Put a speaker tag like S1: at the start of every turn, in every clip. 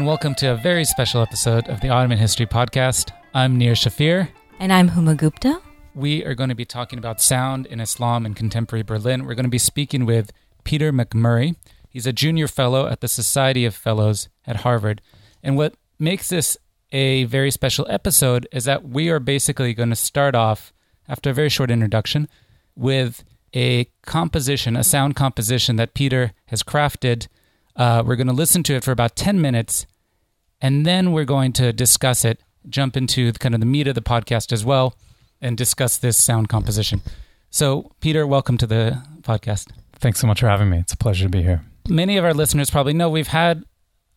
S1: And welcome to a very special episode of the Ottoman History Podcast. I'm Nir Shafir.
S2: And I'm Huma Gupta.
S1: We are going to be talking about sound in Islam and contemporary Berlin. We're going to be speaking with Peter McMurray. He's a junior fellow at the Society of Fellows at Harvard. And what makes this a very special episode is that we are basically going to start off, after a very short introduction, with a composition, a sound composition that Peter has crafted. Uh, we're going to listen to it for about 10 minutes, and then we're going to discuss it, jump into kind of the meat of the podcast as well, and discuss this sound composition. So, Peter, welcome to the podcast.
S3: Thanks so much for having me. It's a pleasure to be here.
S1: Many of our listeners probably know we've had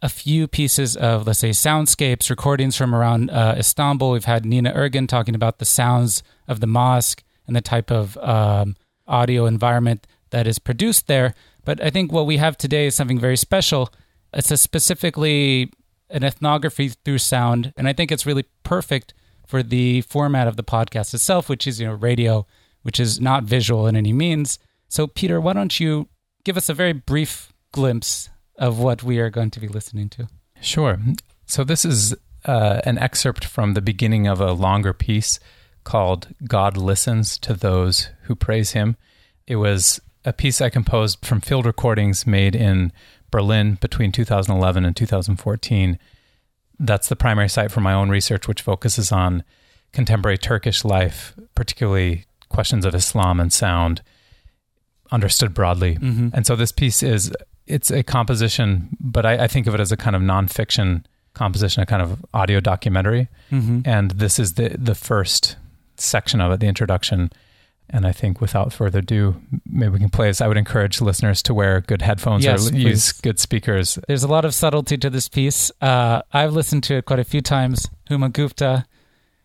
S1: a few pieces of, let's say, soundscapes, recordings from around uh, Istanbul. We've had Nina Ergin talking about the sounds of the mosque and the type of um, audio environment that is produced there. But I think what we have today is something very special. It's a specifically an ethnography through sound, and I think it's really perfect for the format of the podcast itself, which is you know radio, which is not visual in any means. So, Peter, why don't you give us a very brief glimpse of what we are going to be listening to?
S3: Sure. So, this is uh, an excerpt from the beginning of a longer piece called God Listens to Those Who Praise Him. It was a piece I composed from field recordings made in Berlin between 2011 and 2014. That's the primary site for my own research, which focuses on contemporary Turkish life, particularly questions of Islam and sound, understood broadly. Mm-hmm. And so this piece is it's a composition, but I, I, think of it as a kind of nonfiction composition, a kind of audio documentary. Mm-hmm. And this is the the first section of it, the introduction. And I think without further ado, maybe we can play this. I would encourage listeners to wear good headphones yes, or please. use good speakers.
S1: There's a lot of subtlety to this piece. Uh, I've listened to it quite a few times. Huma Gupta.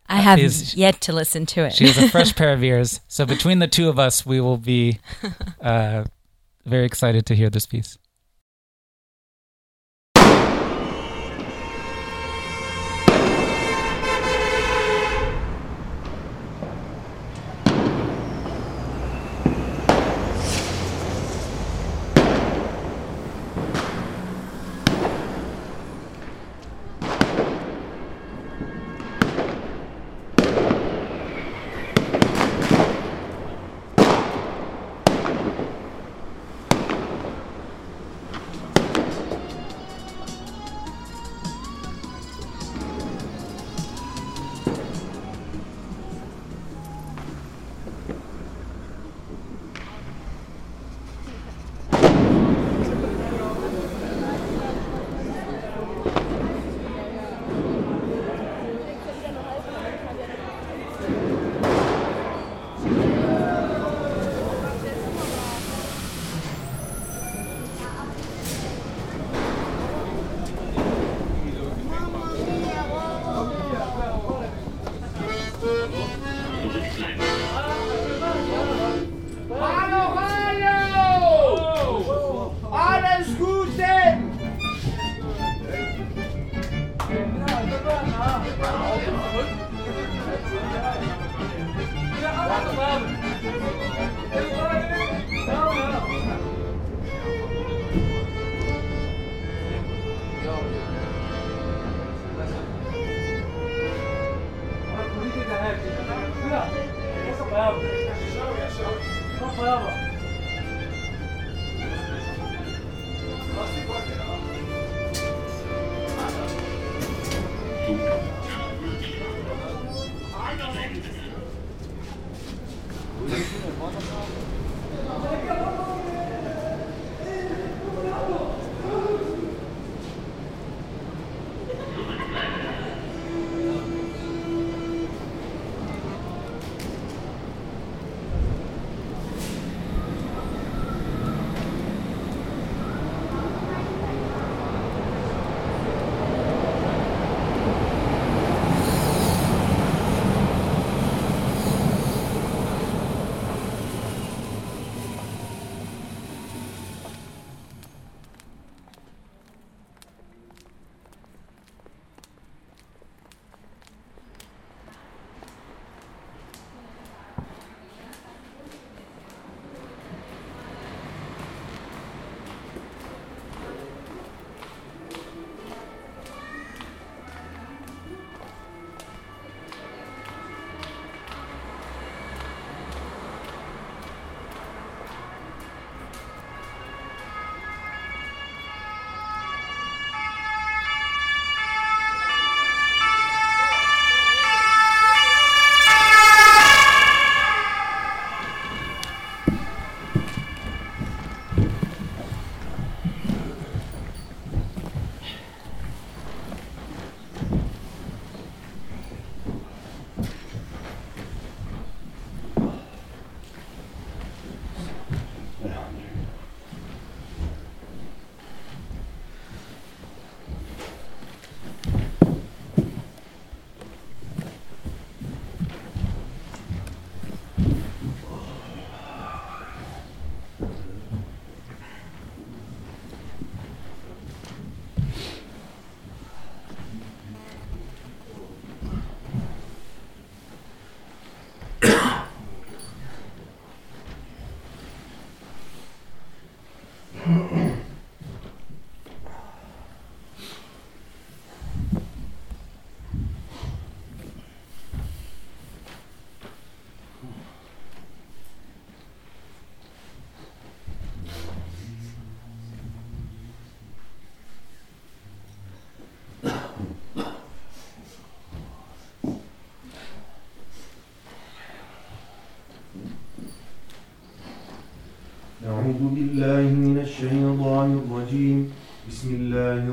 S2: I have is, yet to listen to it.
S1: she has a fresh pair of ears. So between the two of us, we will be uh, very excited to hear this piece.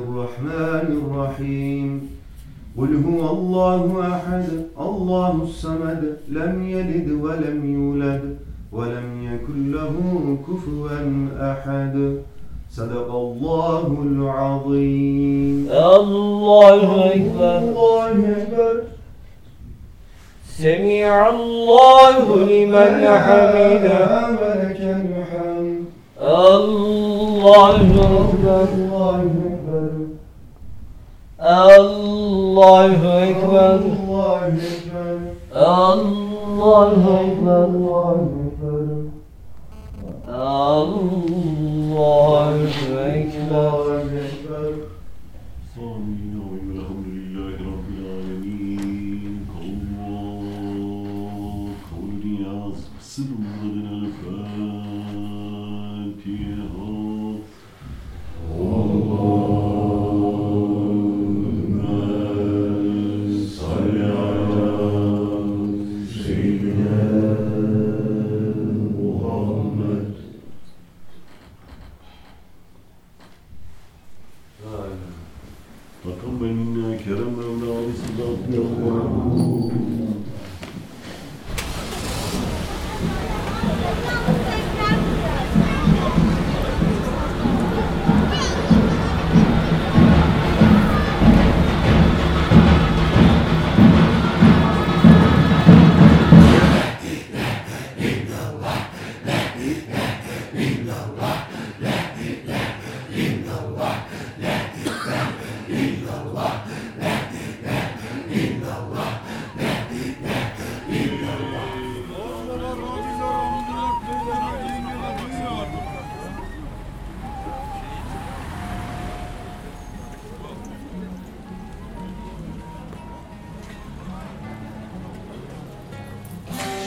S4: الرحمن الرحيم. قل هو الله أحد الله الصمد لم يلد ولم يولد ولم يكن له كفوا أحد. صدق الله العظيم.
S5: الله أكبر.
S4: الله أكبر.
S5: سمع الله لمن حمده.
S4: ولك الحمد
S5: الله
S6: Allahu Ekber, Allahu Ekber. Allahu Ekber, Allahu Ekber. Allahu Ekber, Allahu Ekber. Allahu Ekber.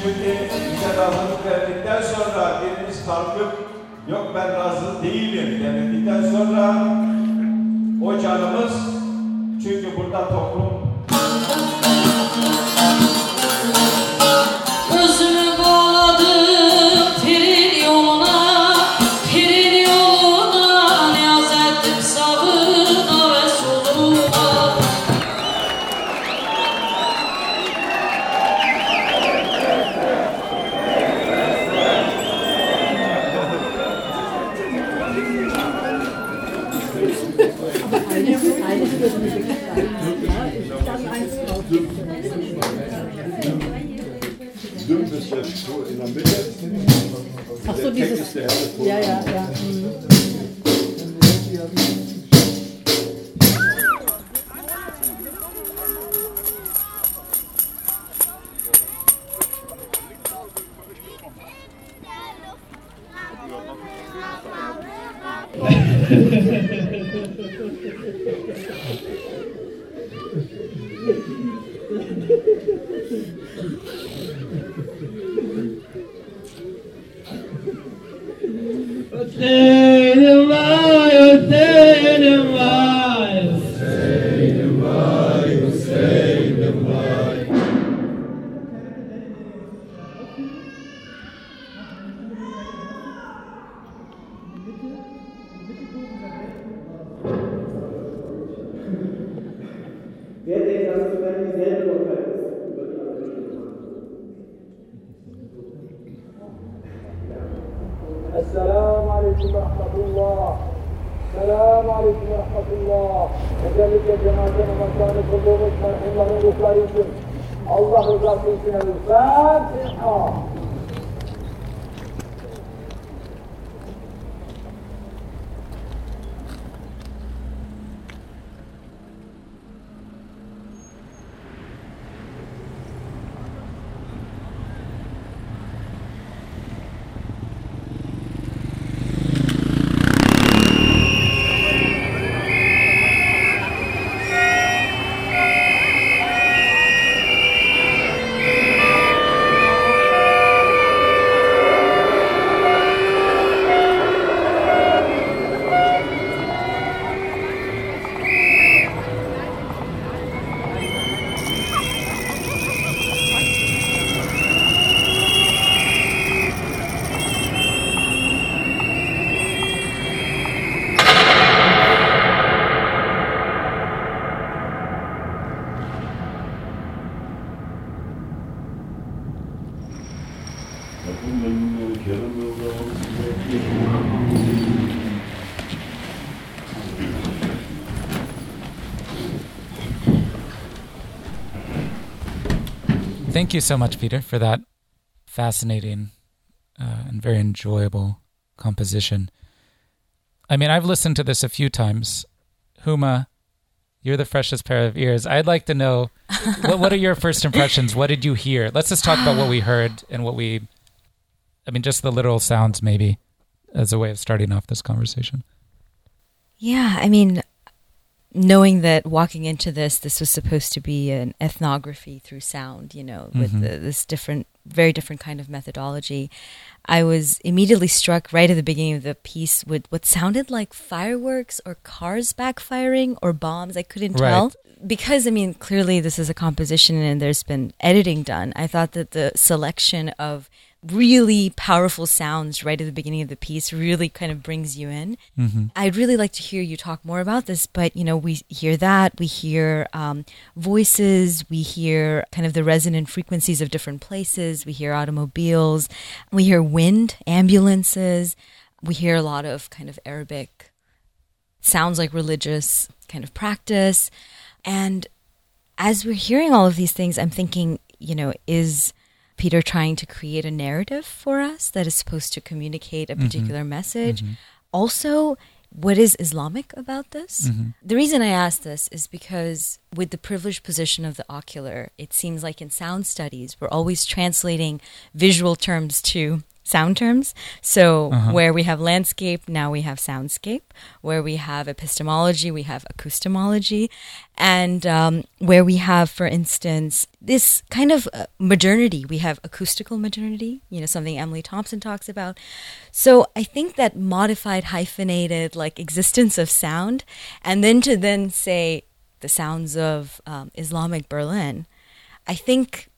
S7: Şimdi bize razılık verdikten sonra biriniz kalkıp yok ben razı değilim denildikten sonra o canımız çünkü burada toplum
S6: dieses. Ja, ja, ja.
S1: Thank you so much, Peter, for that fascinating uh, and very enjoyable composition. I mean, I've listened to this a few times. Huma, you're the freshest pair of ears. I'd like to know what, what are your first impressions? What did you hear? Let's just talk about what we heard and what we, I mean, just the literal sounds, maybe, as a way of starting off this conversation.
S2: Yeah, I mean, knowing that walking into this, this was supposed to be an ethnography through sound, you know, with
S1: Mhm.
S2: the, this different, very different kind of methodology, I was immediately struck right at the beginning of the piece with what sounded like fireworks or cars backfiring or bombs. I couldn't
S1: Right.
S2: tell. Because, I mean, clearly this is a composition and there's been editing done. I thought that the selection of really powerful sounds right at the beginning of the piece really kind of brings you in.
S1: Mhm.
S2: I'd really like to hear you talk more about this, but you know, we hear that, we hear um, voices, we hear kind of the resonant frequencies of different places, we hear automobiles, we hear wind, ambulances, we hear a lot of kind of Arabic sounds like religious kind of practice. And as we're hearing all of these things, I'm thinking, you know, is Peter trying to create a narrative for us that is supposed to communicate a
S1: Mhm.
S2: particular message?
S1: Mhm.
S2: Also, what is Islamic about this?
S1: Mhm.
S2: The reason I ask this is because with the privileged position of the ocular, it seems like in sound studies, we're always translating visual terms to sound terms. So
S1: Uh-huh.
S2: where we have landscape, now we have soundscape. Where we have epistemology, we have acoustemology. And um, where we have, for instance, this kind of uh, modernity, we have acoustical modernity, you know, something Emily Thompson talks about. So I think that modified, hyphenated, like existence of sound, and then to then say the sounds of um, Islamic Berlin, I think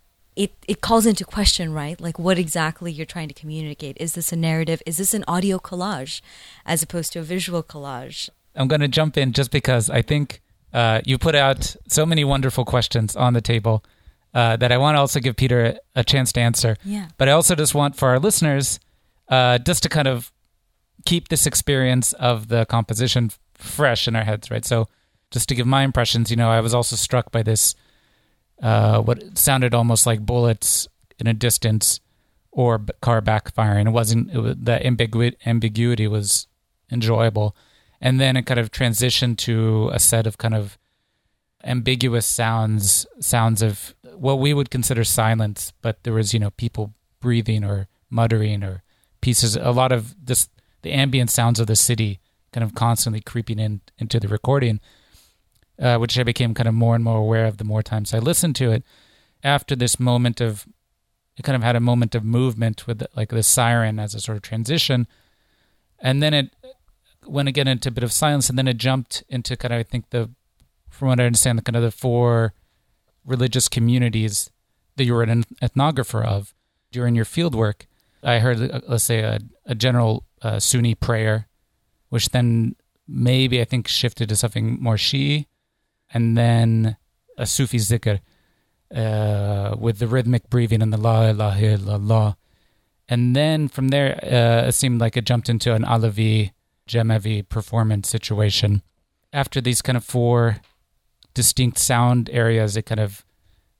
S2: it, it calls into question, right? Like what exactly you're trying to communicate. Is this a narrative? Is this an audio collage as opposed to a visual collage?
S1: I'm going to jump in just because I think uh, you put out so many wonderful questions on the table uh, that I want to also give Peter a, chance to answer.
S2: Yeah.
S1: But I also just want for our listeners uh, just to kind of keep this experience of the composition fresh in our heads, right? So just to give my impressions, you know, I was also struck by this, uh, what sounded almost like bullets in a distance or car backfiring. It wasn't, it was, the ambigu- ambiguity was enjoyable. And then it kind of transitioned to a set of kind of ambiguous sounds, sounds of what we would consider silence, but there was, you know, people breathing or muttering or pieces, a lot of this, the ambient sounds of the city kind of constantly creeping in into the recording, uh, which I became kind of more and more aware of the more times I listened to it. After this moment of, it kind of had a moment of movement with like the siren as a sort of transition. And then it went again into a bit of silence, and then it jumped into kind of, I think, the, from what I understand, the kind of the four religious communities that you were an ethnographer of during your field work. I heard, uh, let's say, a, a general uh, Sunni prayer, which then maybe I think shifted to something more Shi'i, and then a Sufi zikr uh, with the rhythmic breathing and the La ilaha illallah. And then from there, uh, it seemed like it jumped into an Alevi, Cemevi performance situation. After these kind of four distinct sound areas, it kind of,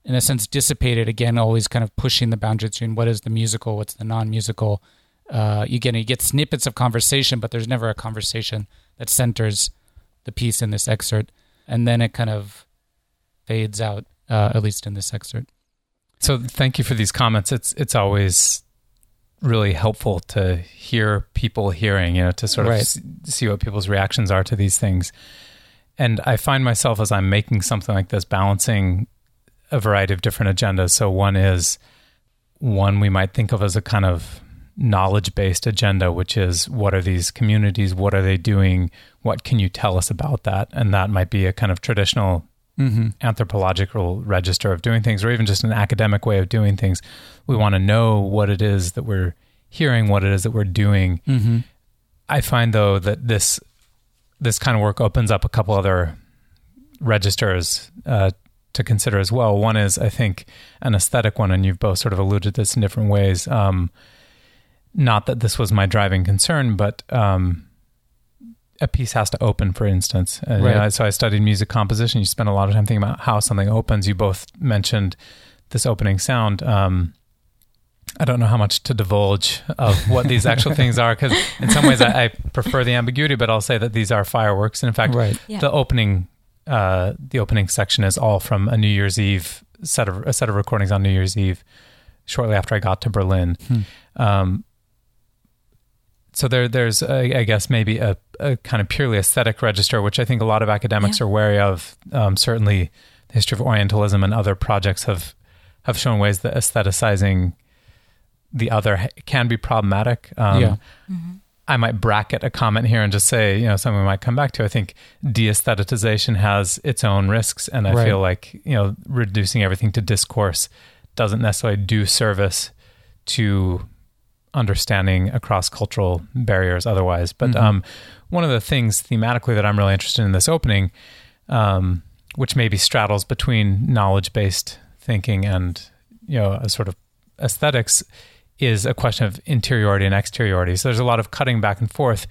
S1: in a sense, dissipated again, always kind of pushing the boundaries between what is the musical, what's the non musical. Uh, you get snippets of conversation, but there's never a conversation that centers the piece in this excerpt. And then it kind of fades out, uh, at least in this excerpt.
S3: So thank you for these comments. It's it's always really helpful to hear people hearing, you know, to sort of
S1: Right.
S3: s- see what people's reactions are to these things. And I find myself as I'm making something like this balancing a variety of different agendas. So one is one we might think of as a kind of knowledge based agenda, which is what are these communities? What are they doing? What can you tell us about that? And that might be a kind of traditional
S1: Mm-hmm.
S3: anthropological register of doing things, or even just an academic way of doing things. We want to know what it is that we're hearing, what it is that we're doing.
S1: Mm-hmm.
S3: I find though that this this kind of work opens up a couple other registers uh, to consider as well. One is, I think, an aesthetic one, and you've both sort of alluded to this in different ways. Um, not that this was my driving concern, but um, a piece has to open, for instance. Uh, you know, so I studied music composition. You spend a lot of time thinking about how something opens. You both mentioned this opening sound. Um, I don't know how much to divulge of what these actual things are because in some ways I, I prefer the ambiguity, but I'll say that these are fireworks. And in fact,
S1: Right.
S2: Yeah.
S3: the opening uh, the opening section is all from a New Year's Eve set of a set of recordings on New Year's Eve, shortly after I got to Berlin. Um, so there, there's I I guess maybe a, a kind of purely aesthetic register, which I think a lot of academics
S2: Yeah.
S3: are wary of. Um, certainly, the history of Orientalism and other projects have have shown ways that aestheticizing the other can be problematic. Um,
S1: Yeah.
S3: I might bracket a comment here and just say, you know, something we might come back to. I think de-aestheticization has its own risks, and I
S1: Right.
S3: feel like you know reducing everything to discourse doesn't necessarily do service to understanding across cultural barriers otherwise. But
S1: Mhm.
S3: um, one of the things thematically that I'm really interested in this opening, um, which maybe straddles between knowledge-based thinking and you know a sort of aesthetics, is a question of interiority and exteriority. So there's a lot of cutting back and forth.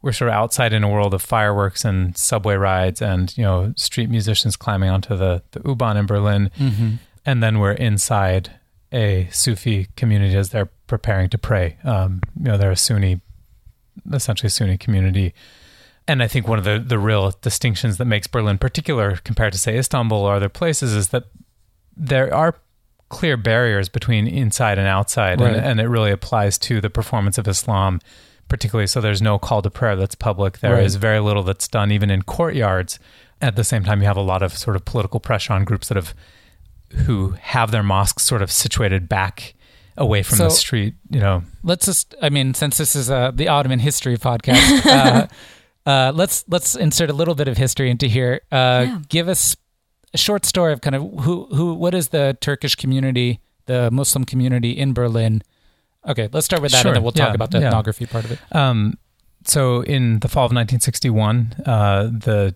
S3: We're sort of outside in a world of fireworks and subway rides and you know street musicians climbing onto the the U-Bahn in Berlin,
S1: Mm-hmm.
S3: and then we're inside a Sufi community as they're preparing to pray. Um, you know, they're a Sunni, essentially Sunni community. And I think one of the, the real distinctions that makes Berlin particular compared to, say, Istanbul or other places is that there are clear barriers between inside and outside.
S1: Right.
S3: And, and it really applies to the performance of Islam, particularly. So there's no call to prayer that's public. There is
S1: Right.
S3: very little that's done, even in courtyards. At the same time, you have a lot of sort of political pressure on groups that have who have their mosques sort of situated back away from the street. You know,
S1: let's just i mean since this is uh, the ottoman history podcast uh, uh, let's let's insert a little bit of history into here uh,
S2: Yeah.
S1: give us a short story of kind of who who what is the turkish community the muslim community in berlin okay let's start with that
S3: Sure,
S1: and then we'll talk
S3: yeah,
S1: about the
S3: yeah.
S1: ethnography part of it
S3: Um, so in the fall of 1961, uh, the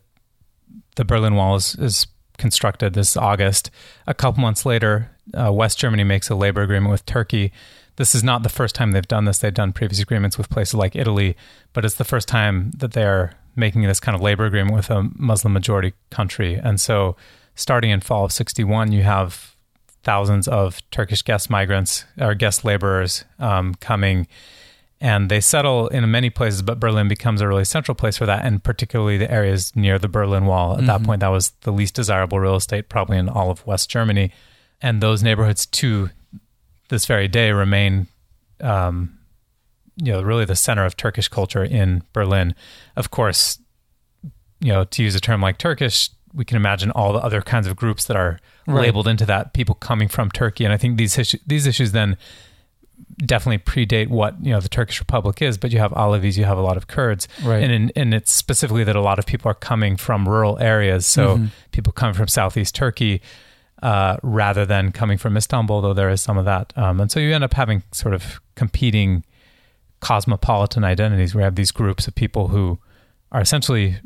S3: the Berlin Wall is, is constructed this August. A couple months later, uh, West Germany makes a labor agreement with Turkey. This is not the first time they've done this. They've done previous agreements with places like Italy, but it's the first time that they're making this kind of labor agreement with a Muslim majority country. And so, starting in fall of 61, you have thousands of Turkish guest migrants or guest laborers um, coming and they settle in many places, but Berlin becomes a really central place for that, and particularly the areas near the Berlin Wall. At that
S1: Mhm.
S3: point, that was the least desirable real estate probably in all of West Germany, and those neighborhoods to this very day remain, um, you know, really the center of Turkish culture in Berlin. Of course, you know, to use a term like Turkish, we can imagine all the other kinds of groups that are
S1: Right.
S3: labeled into that. People coming from Turkey, and I think these issues, these issues then definitely predate what you know the Turkish Republic is. But you have Alevis, you have a lot of Kurds,
S1: Right.
S3: And in, and it's specifically that a lot of people are coming from rural areas. So
S1: Mhm.
S3: people come from southeast Turkey. Uh, rather than coming from Istanbul, though there is some of that, um, and so you end up having sort of competing cosmopolitan identities. where you have these groups of people who are essentially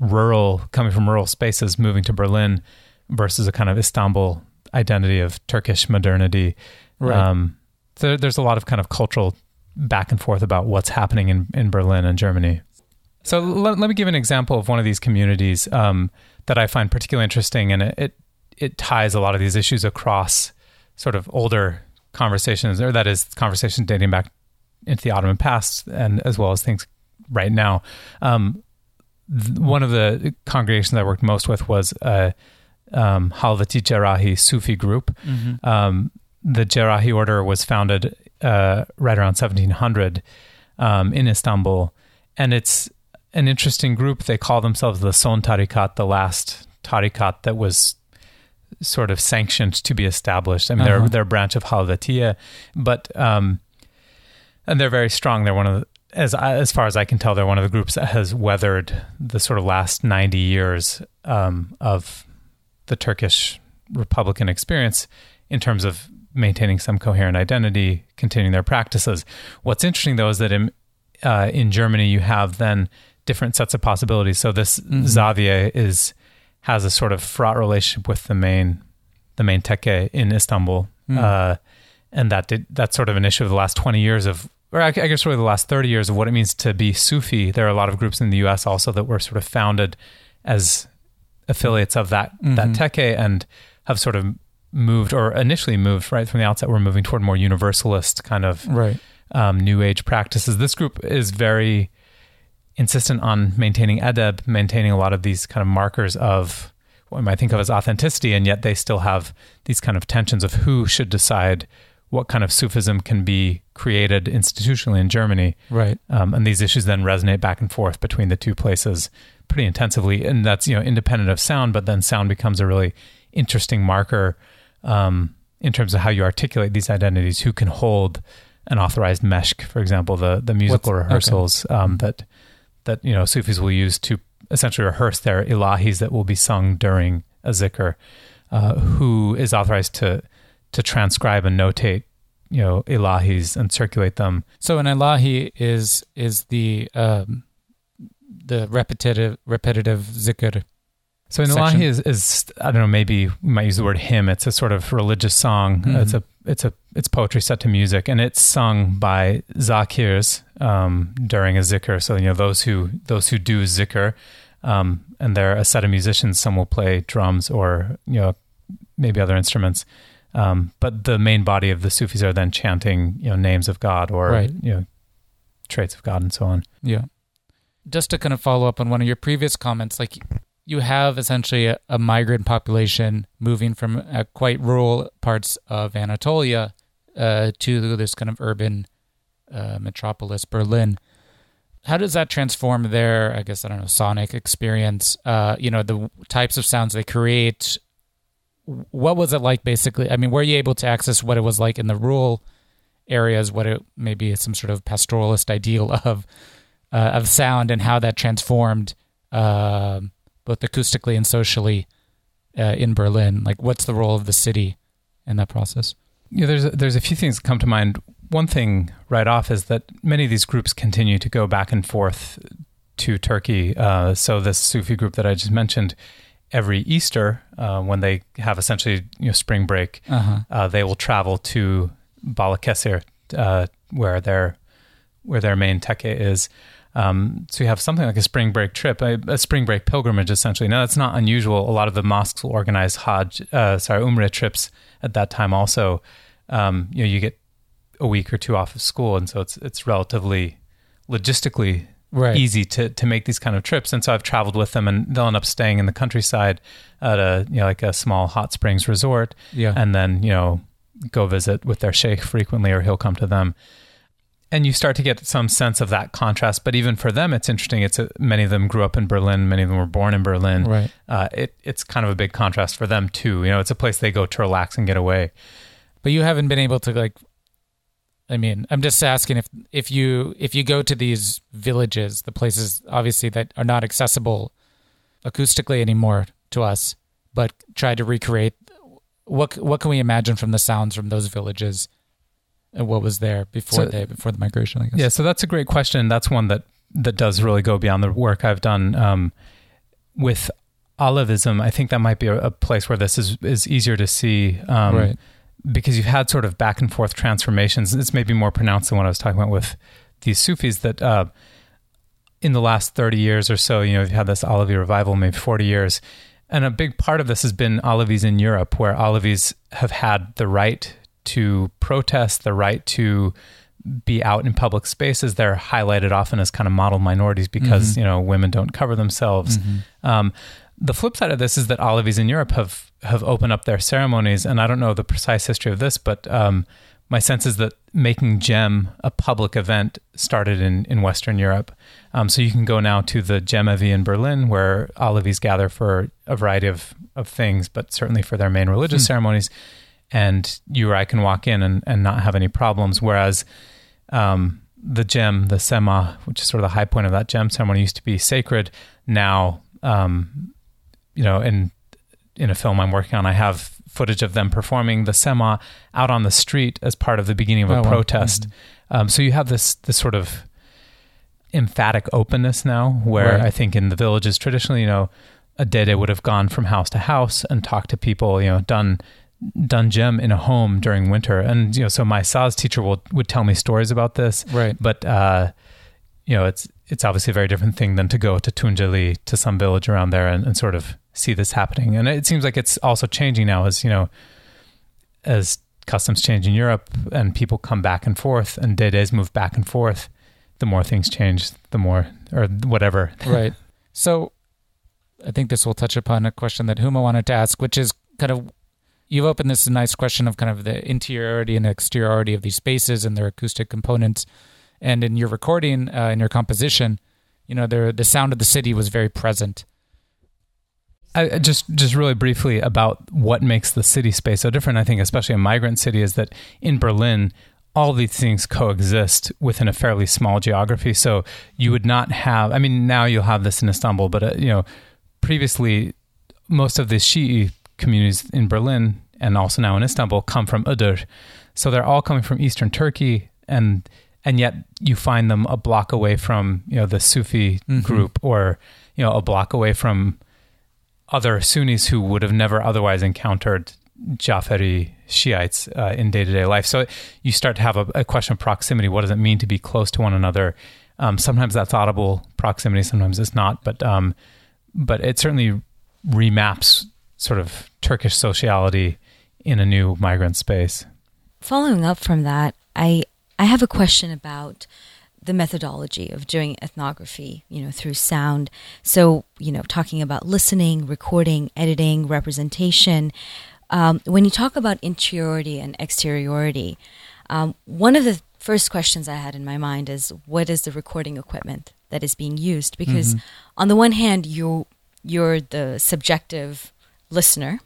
S3: rural, coming from rural spaces, moving to Berlin, versus a kind of Istanbul identity of Turkish modernity.
S1: Right.
S3: Um, so there's a lot of kind of cultural back and forth about what's happening in, in Berlin and Germany. So let, let me give an example of one of these communities um, that I find particularly interesting, and it, it it ties a lot of these issues across sort of older conversations, or that is conversations dating back into the Ottoman past, and as well as things right now. Um, th- one of the congregations I worked most with was a um, Halveti Jerrahi Sufi group.
S1: Mhm.
S3: Um, the Jerahi order was founded uh, right around 1700 um, in Istanbul, and it's an interesting group. They call themselves the Son Tarikat, the last tarikat that was sort of sanctioned to be established. I mean,
S1: Uh-huh.
S3: they're they're a branch of Halvatiya, but um, and they're very strong. They're one of the, as as far as I can tell, they're one of the groups that has weathered the sort of last ninety years um, of the Turkish Republican experience in terms of maintaining some coherent identity, continuing their practices. What's interesting though is that in uh, in Germany you have then different sets of possibilities. So this
S1: Mhm.
S3: zaviye is has a sort of fraught relationship with the main the main tekke in Istanbul,
S1: Mm.
S3: uh, and that did, that's sort of an issue of the last twenty years of or I, I guess really the last 30 years of what it means to be Sufi. There are a lot of groups in the US also that were sort of founded as affiliates of that, that
S1: Mhm.
S3: teke and have sort of moved or initially moved right from the outset. We're moving toward more universalist kind of
S1: Right.
S3: um, new age practices. This group is very insistent on maintaining adab, maintaining a lot of these kind of markers of what we might think of as authenticity, and yet they still have these kind of tensions of who should decide what kind of Sufism can be created institutionally in Germany.
S1: Right.
S3: Um, and these issues then resonate back and forth between the two places pretty intensively. And that's, you know, independent of sound, but then sound becomes a really interesting marker um, in terms of how you articulate these identities, who can hold an authorized meshk, for example, the, the musical
S1: What's- okay.
S3: rehearsals um, that, that, you know, Sufis will use to essentially rehearse their ilahis that will be sung during a zikr, uh, who is authorized to, to transcribe and notate, you know, ilahis and circulate them
S1: So an ilahi is is the um, the repetitive repetitive zikr.
S3: So in
S1: section.
S3: ilahi is, is I don't know maybe we might use the word hymn. It's a sort of religious song.
S1: Mhm.
S3: It's a it's a it's poetry set to music, and it's sung by zakirs um, during a zikr. So you know those who those who do zikr, um, and they're a set of musicians. Some will play drums or you know maybe other instruments. Um, but the main body of the Sufis are then chanting you know names of God or
S1: Right.
S3: you know traits of God and so on.
S1: Yeah. Just to kind of follow up on one of your previous comments, like you have essentially a, a migrant population moving from uh, quite rural parts of Anatolia uh, to this kind of urban uh, metropolis, Berlin. How does that transform their, I guess, I don't know, sonic experience? Uh, you know, the types of sounds they create. What was it like, basically? I mean, were you able to access what it was like in the rural areas? What it maybe some sort of pastoralist ideal of uh, of sound and how that transformed both acoustically and socially uh, in Berlin. Like, what's the role of the city in that process?
S3: Yeah, there's a, there's a few things that come to mind. One thing right off is that many of these groups continue to go back and forth to Turkey. Uh, so this Sufi group that I just mentioned, every Easter uh, when they have essentially you know spring break,
S1: Uh-huh.
S3: uh, they will travel to Balıkesir, uh, where their where their main teke is. Um, so you have something like a spring break trip, a, a spring break pilgrimage, essentially. Now that's not unusual. A lot of the mosques will organize Hajj, uh, sorry, Umrah trips at that time. Also, um, you know, you get a week or two off of school, and so it's it's relatively logistically
S1: Right.
S3: easy to to make these kind of trips. And so I've traveled with them, and they'll end up staying in the countryside at a you know like a small hot springs resort,
S1: Yeah.
S3: and then you know go visit with their sheikh frequently, or he'll come to them. And you start to get some sense of that contrast. But even for them, it's interesting. It's a, many of them grew up in Berlin. Many of them were born in Berlin.
S1: Right.
S3: Uh, it it's kind of a big contrast for them too. You know, it's a place they go to relax and get away.
S1: But you haven't been able to like. I mean, I'm just asking if if you if you go to these villages, the places obviously that are not accessible acoustically anymore to us, but try to recreate what what can we imagine from the sounds from those villages what was there before
S3: So-
S1: they before the migration? I guess.
S3: Yeah, so that's a great question. That's one that that does really go beyond the work I've done um, with Alevism. I think that might be a, a place where this is is easier to see, um,
S1: Right.
S3: Because you've had sort of back and forth transformations. It's maybe more pronounced than what I was talking about with these Sufis. That uh, in the last thirty years or so, you know, you've had this Alevi revival, maybe forty years. And a big part of this has been Alevis in Europe, where Alevis have had the right to protest, the right to be out in public spaces. They're highlighted often as kind of model minorities because
S1: Mhm.
S3: you know women don't cover themselves.
S1: Mhm.
S3: Um, the flip side of this is that Alevis in Europe have have opened up their ceremonies, and I don't know the precise history of this, but um, my sense is that making gem a public event started in, in Western Europe. Um, so you can go now to the Cemevi in Berlin, where Alevis gather for a variety of, of things, but certainly for their main religious
S1: Hmm.
S3: ceremonies. And you or I can walk in and, and not have any problems. Whereas um, the gem, the Sema, which is sort of the high point of that gem ceremony, used to be sacred. Now, um, you know, in in a film I'm working on, I have footage of them performing the Sema out on the street as part of the beginning of a
S1: Oh, wow.
S3: protest. Um, so you have this this sort of emphatic openness now, where
S1: Right.
S3: I think in the villages traditionally, you know, a dede would have gone from house to house and talked to people, you know, done done gem in a home during winter, and you know, so my saz teacher will would tell me stories about this,
S1: Right.
S3: But uh, you know, it's it's obviously a very different thing than to go to Tunceli to some village around there and, and sort of see this happening. And it seems like it's also changing now, as you know, as customs change in Europe and people come back and forth and dedes move back and forth. The more things change, the more or whatever.
S1: right. So I think this will touch upon a question that Huma wanted to ask, which is kind of you've opened this nice question of kind of the interiority and exteriority of these spaces and their acoustic components. And in your recording, uh, in your composition, you know, the the sound of the city was very present.
S3: I just just really briefly about what makes the city space so different. I think, especially a migrant city, is that in Berlin, all these things coexist within a fairly small geography. So you would not have. I mean, now you'll have this in Istanbul, but uh, you know, previously, most of the Shi'i communities in Berlin and also now in Istanbul come from Iğdır. So they're all coming from eastern Turkey, and and yet you find them a block away from you know the Sufi
S1: Mhm.
S3: group, or you know a block away from other Sunnis who would have never otherwise encountered Jafari Shiites uh, in day to day life. So you start to have a, a question of proximity. What does it mean to be close to one another? Um, sometimes that's audible proximity, sometimes it's not. But um, but it certainly remaps sort of Turkish sociality in a new migrant space.
S2: Following up from that, I I have a question about the methodology of doing ethnography, you know, through sound. So, you know, talking about listening, recording, editing, representation. Um, when you talk about interiority and exteriority, um, one of the first questions I had in my mind is what is the recording equipment that is being used? Because on the one hand, you you're the subjective listener,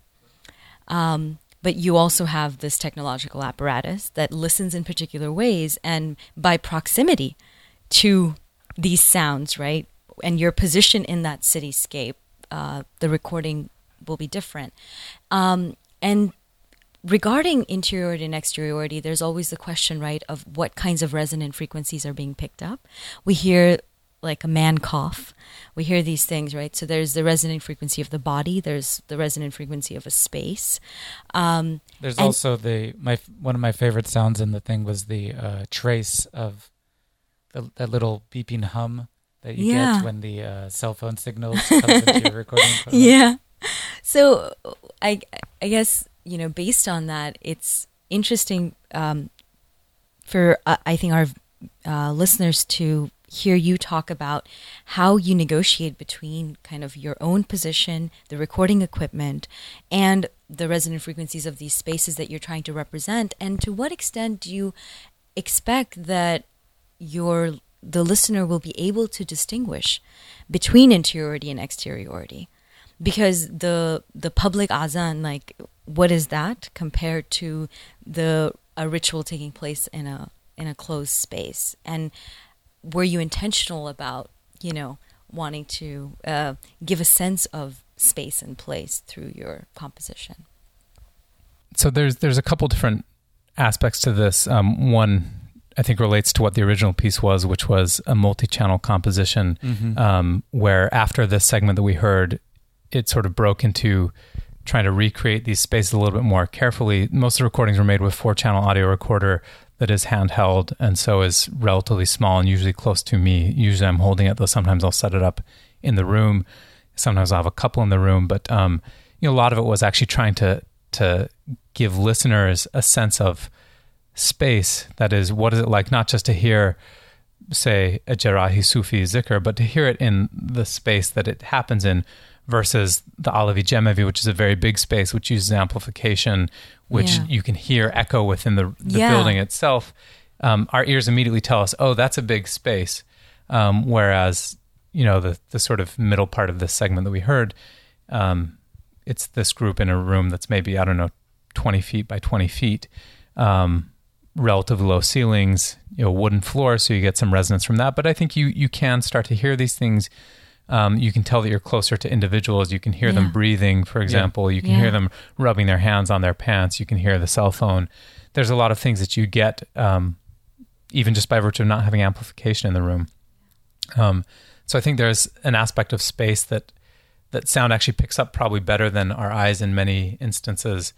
S2: um, but you also have this technological apparatus that listens in particular ways and by proximity to these sounds, right? And your position in that cityscape, uh, the recording will be different. Um, and regarding interiority and exteriority, there's always the question, right, of what kinds of resonant frequencies are being picked up. We hear like a man cough. We hear these things, right? So there's the resonant frequency of the body. There's the resonant frequency of a space. Um,
S1: There's also the my one of my favorite sounds in the thing was the uh, trace of the, that little beeping hum that you
S2: Yeah.
S1: get when the uh, cell phone signals comes into your recording equipment.
S2: yeah. So I I guess you know based on that, it's interesting um, for uh, I think our uh, listeners to hear you talk about how you negotiate between kind of your own position, the recording equipment, and the resonant frequencies of these spaces that you're trying to represent, and to what extent do you expect that your the listener will be able to distinguish between interiority and exteriority? Because the the public azan like what is that compared to the a ritual taking place in a in a closed space? And were you intentional about you know wanting to uh, give a sense of space and place through your composition
S3: so there's there's a couple different aspects to this. Um, one I think relates to what the original piece was, which was a multi-channel composition,
S1: Mhm.
S3: um, where after this segment that we heard, it sort of broke into trying to recreate these spaces a little bit more carefully. Most of the recordings were made with four-channel audio recorder that is handheld and so is relatively small and usually close to me. Usually I'm holding it, though sometimes I'll set it up in the room. Sometimes I'll have a couple in the room, but um, you know, a lot of it was actually trying to to give listeners a sense of space. That is, what is it like not just to hear, say, a Jerrahi Sufi zikr, but to hear it in the space that it happens in versus the Alevi Cemevi, which is a very big space, which uses amplification, which
S2: Yeah.
S3: you can hear echo within the, the
S2: Yeah.
S3: building itself. Um, our ears immediately tell us, oh, that's a big space. Um, whereas, you know, the, the sort of middle part of this segment that we heard, um, it's this group in a room that's maybe, I don't know, 20 feet by 20 feet, um, relatively low ceilings, you know, wooden floor, so you get some resonance from that. But I think you, you can start to hear these things. Um, you can tell that you're closer to individuals. You can hear
S2: Yeah.
S3: them breathing, for example. You can
S2: Yeah.
S3: hear them rubbing their hands on their pants. You can hear the cell phone. There's a lot of things that you get, um, even just by virtue of not having amplification in the room. Um, so I think there's an aspect of space that that sound actually picks up probably better than our eyes in many instances.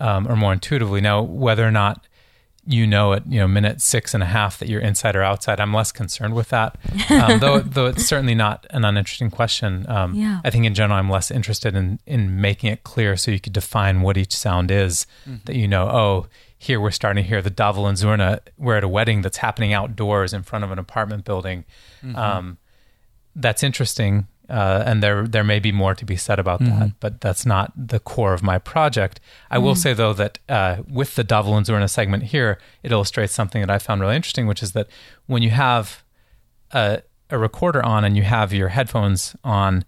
S3: um, or more intuitively. Now, whether or not you know at you know minute six and a half that you're inside or outside, I'm less concerned with that. Um, though though it's certainly not an uninteresting question. Um,
S2: Yeah.
S3: I think in general, I'm less interested in in making it clear so you could define what each sound is. That you know, oh, here we're starting to hear the Davul and Zurna. We're at a wedding that's happening outdoors in front of an apartment building. Um, that's interesting, uh, and there there may be more to be said about that, but that's not the core of my project. I will say though that uh, with the Davul and Zurna segment here, it illustrates something that I found really interesting, which is that when you have a, a recorder on and you have your headphones on,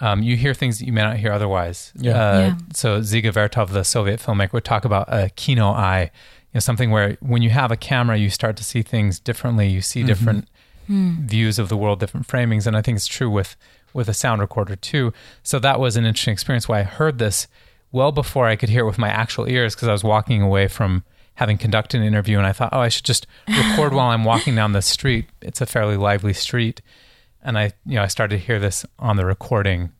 S3: um, you hear things that you may not hear otherwise.
S1: Yeah.
S3: Uh,
S2: Yeah.
S3: So Dziga Vertov, the Soviet filmmaker, would talk about a kino eye, you know, something where when you have a camera, you start to see things differently. You see different views of the world, different framings, and I think it's true with with a sound recorder too. So that was an interesting experience. Why I heard this well before I could hear it with my actual ears because I was walking away from having conducted an interview and I thought, oh, I should just record while I'm walking down the street. It's a fairly lively street, and I, you know, I started to hear this on the recording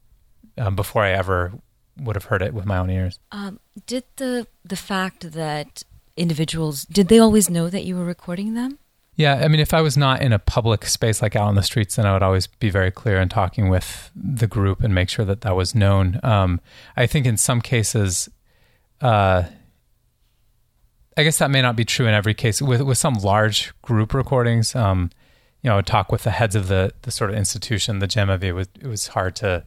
S3: um, before I ever would have heard it with my own ears.
S2: Um, did the the fact that individuals did they always know that you were recording them?
S3: Yeah, I mean, if I was not in a public space like out on the streets, then I would always be very clear in talking with the group and make sure that that was known. Um, I think in some cases, uh, I guess that may not be true in every case. With with some large group recordings, um, you know, I would talk with the heads of the the sort of institution, the cem. It was it was hard to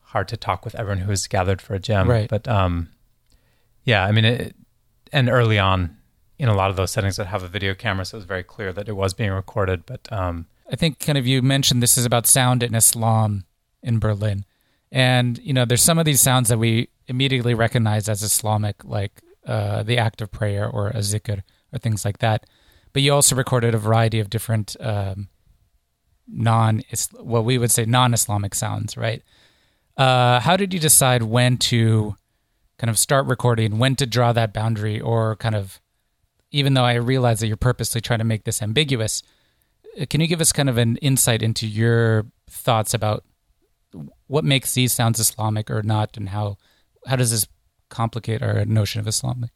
S3: hard to talk with everyone who was gathered for a cem.
S1: Right.
S3: But um, yeah, I mean, it, and early on in a lot of those settings that have a video camera, so it was very clear that it was being recorded. But um,
S1: I think kind of you mentioned this is about sound in Islam in Berlin. And, you know, there's some of these sounds that we immediately recognize as Islamic, like uh, the act of prayer or a zikr or things like that. But you also recorded a variety of different um, non, what we would say non Islamic sounds, right? Uh, how did you decide when to kind of start recording, when to draw that boundary, or kind of, even though I realize that you're purposely trying to make this ambiguous, uh, can you give us kind of an insight into your thoughts about what makes these sounds Islamic or not, and how how does this complicate our notion of Islamic?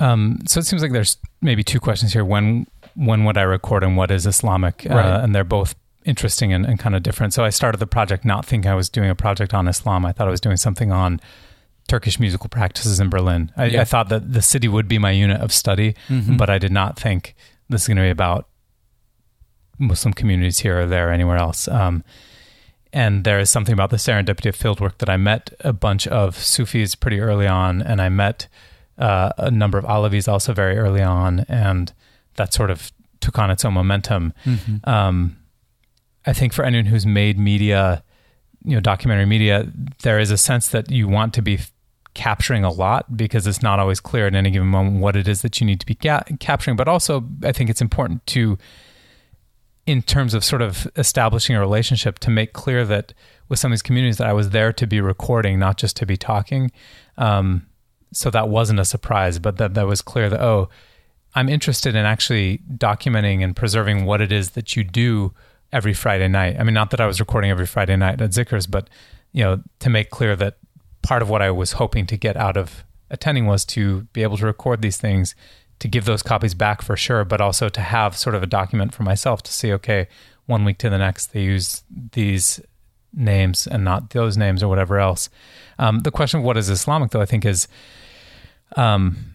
S3: Um, so it seems like there's maybe two questions here. When when would I record and what is Islamic?
S1: Right.
S3: Uh, and they're both interesting and, and kind of different. So I started the project not thinking I was doing a project on Islam. I thought I was doing something on Turkish musical practices in Berlin. I,
S1: Yeah.
S3: I thought that the city would be my unit of study,
S1: Mhm.
S3: but I did not think this is going to be about Muslim communities here or there or anywhere else. Um, and there is something about the serendipity of fieldwork that I met a bunch of Sufis pretty early on, and I met uh, a number of Alevis also very early on, and that sort of took on its own momentum.
S1: Mm-hmm.
S3: Um, I think for anyone who's made media, you know, documentary media, there is a sense that you want to be capturing a lot because it's not always clear at any given moment what it is that you need to be ca- capturing. But also, I think it's important to, in terms of sort of establishing a relationship, to make clear that with some of these communities that I was there to be recording, not just to be talking. Um, so that wasn't a surprise, but that that was clear that oh, I'm interested in actually documenting and preserving what it is that you do every Friday night. I mean, not that I was recording every Friday night at zikrs, but you know, to make clear that part of what I was hoping to get out of attending was to be able to record these things, to give those copies back for sure, but also to have sort of a document for myself to see, okay, one week to the next, they use these names and not those names or whatever else. Um, the question of what is Islamic, though, I think is um,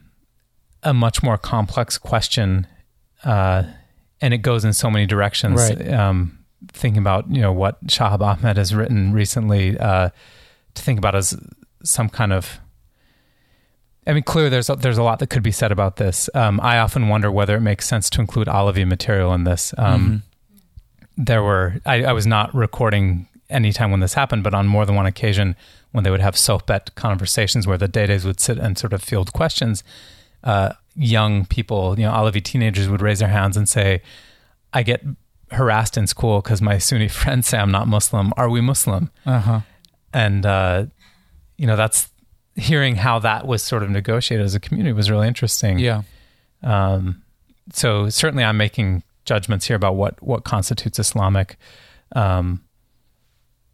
S3: a much more complex question, uh, and it goes in so many directions.
S1: Right.
S3: Um, thinking about you know what Shahab Ahmed has written recently, uh, to think about as some kind of. I mean, clearly there's a, there's a lot that could be said about this. Um, I often wonder whether it makes sense to include Alevi material in this. Um, There were I, I was not recording anytime when this happened, but on more than one occasion when they would have sohbet conversations where the Dedes would sit and sort of field questions, uh, young people, you know, Alevi teenagers would raise their hands and say, "I get harassed in school because my Sunni friends say I'm not Muslim. Are we Muslim?"
S1: Uh huh.
S3: and uh, you know that's hearing how that was sort of negotiated as a community was really interesting.
S1: Yeah.
S3: Um, so certainly, I'm making judgments here about what what constitutes Islamic, um,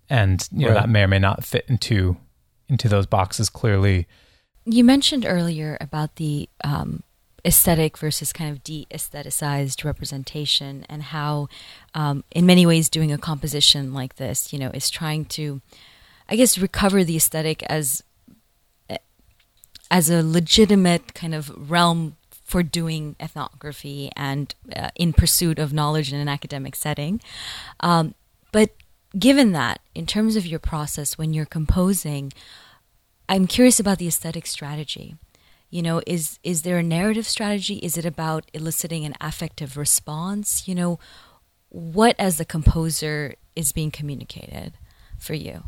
S3: and you know
S1: Right.
S3: that may or may not fit into into those boxes clearly.
S2: You mentioned earlier about the um, aesthetic versus kind of de-aestheticized representation, and how, um, in many ways, doing a composition like this, you know, is trying to, I guess, recover the aesthetic as as a legitimate kind of realm for doing ethnography and uh, in pursuit of knowledge in an academic setting. Um, but given that, in terms of your process when you're composing, I'm curious about the aesthetic strategy. You know, is is there a narrative strategy? Is it about eliciting an affective response? You know, what as the composer is being communicated for you?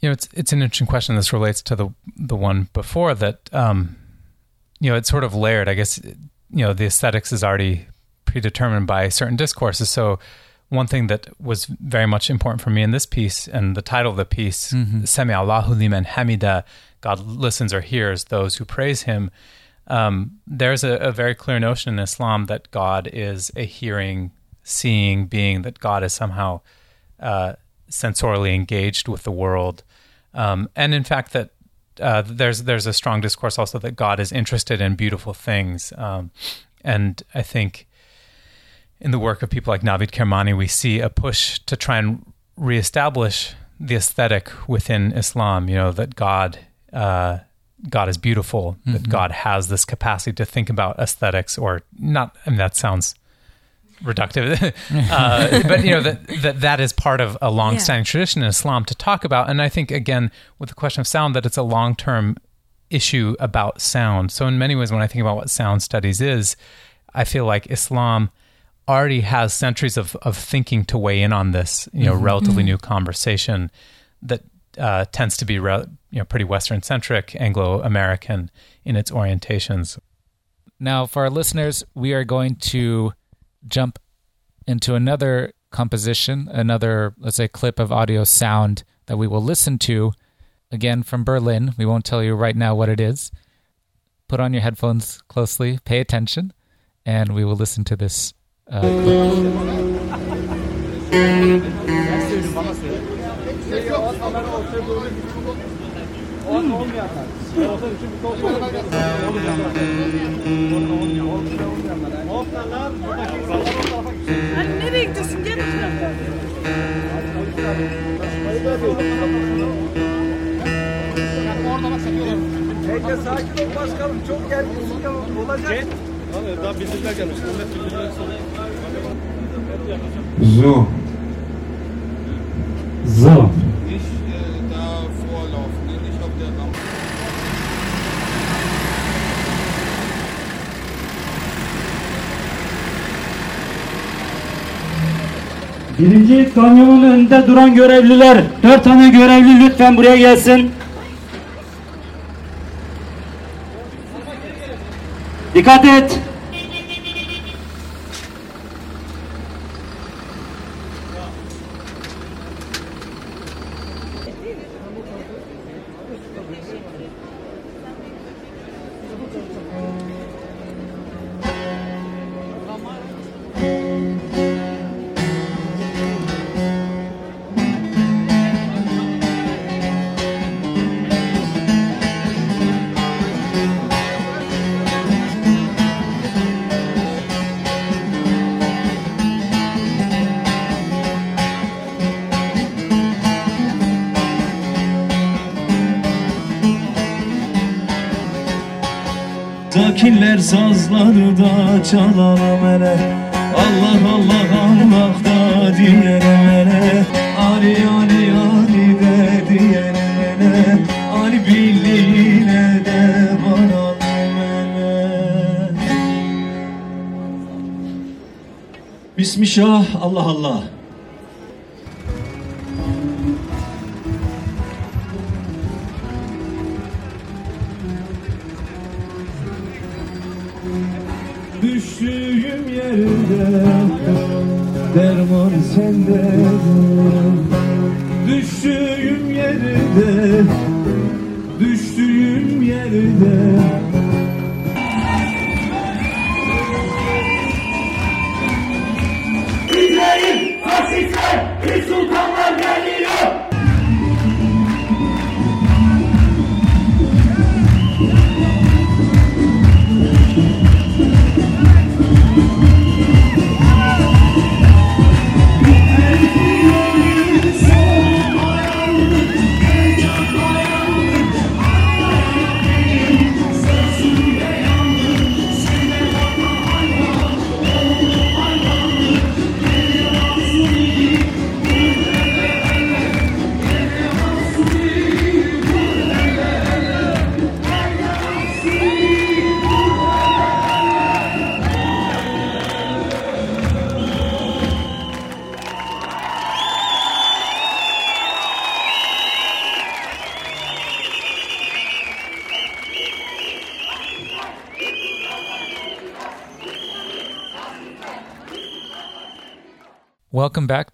S3: You know, it's it's an interesting question. This relates to the the one before that. Um, you know, it's sort of layered. I guess you know the aesthetics is already predetermined by certain discourses. So one thing that was very much important for me in this piece and the title of the piece,
S1: Mhm.
S3: Sami Allahu liman hamida, God listens or hears those who praise Him. Um, there's a, a very clear notion in Islam that God is a hearing, seeing being. That God is somehow uh, sensorially engaged with the world, um, and in fact that uh, there's there's a strong discourse also that God is interested in beautiful things, um, and I think in the work of people like Navid Kermani, we see a push to try and reestablish the aesthetic within Islam. You know that God uh, God is beautiful, that
S1: Mhm.
S3: God has this capacity to think about aesthetics, or not. I mean, that sounds reductive, uh, but you know that, that that is part of a long-standing tradition in Islam to talk about. And I think again with the question of sound, that it's a long-term issue about sound. So in many ways, when I think about what sound studies is, I feel like Islam already has centuries of, of thinking to weigh in on this, you know,
S1: Mhm.
S3: relatively
S1: Mhm.
S3: new conversation that uh, tends to be, re- you know, pretty Western centric, Anglo American in its orientations.
S1: Now, for our listeners, we are going to jump into another composition, another, let's say, clip of audio sound that we will listen to again from Berlin. We won't tell you right now what it is. Put on your headphones closely, pay attention, and we will listen to this uh, clip.
S8: olmayanlar. Olsun için bir kol
S9: olmayanlar. Sakin ol başkanım. Çok gerginlik olacak.
S6: Daha bizimler gelmiş. Zo. Zo.
S10: Birinci kamyonun önünde duran görevliler, dört tane görevli lütfen buraya gelsin. Dikkat et.
S11: Çalalım hele. Allah Allah Allah da diyelim hele. Ali Ali Ali de diyelim hele. Ali birliğine de varalım hele. Bismillah Allah Allah sende Düştüğüm yerde Düştüğüm yerde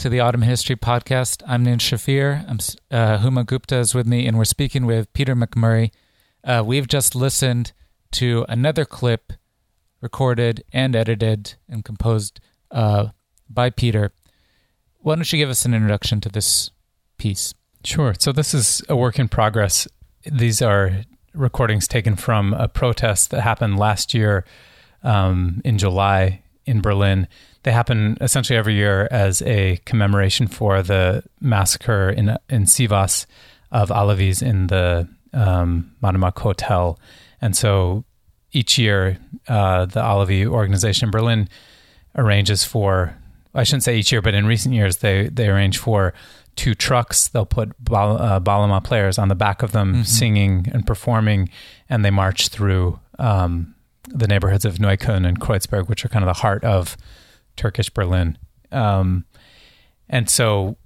S1: to the Ottoman History Podcast. I'm Nir Shafir. I'm, uh, Huma Gupta is with me, and we're speaking with Peter McMurray. Uh, we've just listened to another clip recorded and edited and composed uh, by Peter. Why don't you give us an introduction to this piece?
S3: Sure. So this is a work in progress. These are recordings taken from a protest that happened last year um, in July in Berlin. They happen essentially every year as a commemoration for the massacre in in Sivas of Alevis in the um, Madımak Hotel. And so each year, uh, the Alevi organization in Berlin arranges for, I shouldn't say each year, but in recent years, they, they arrange for two trucks. They'll put bal- uh, Balama players on the back of them
S1: Mhm.
S3: singing and performing, and they march through um, the neighborhoods of Neukölln and Kreuzberg, which are kind of the heart of Turkish Berlin. Um, and so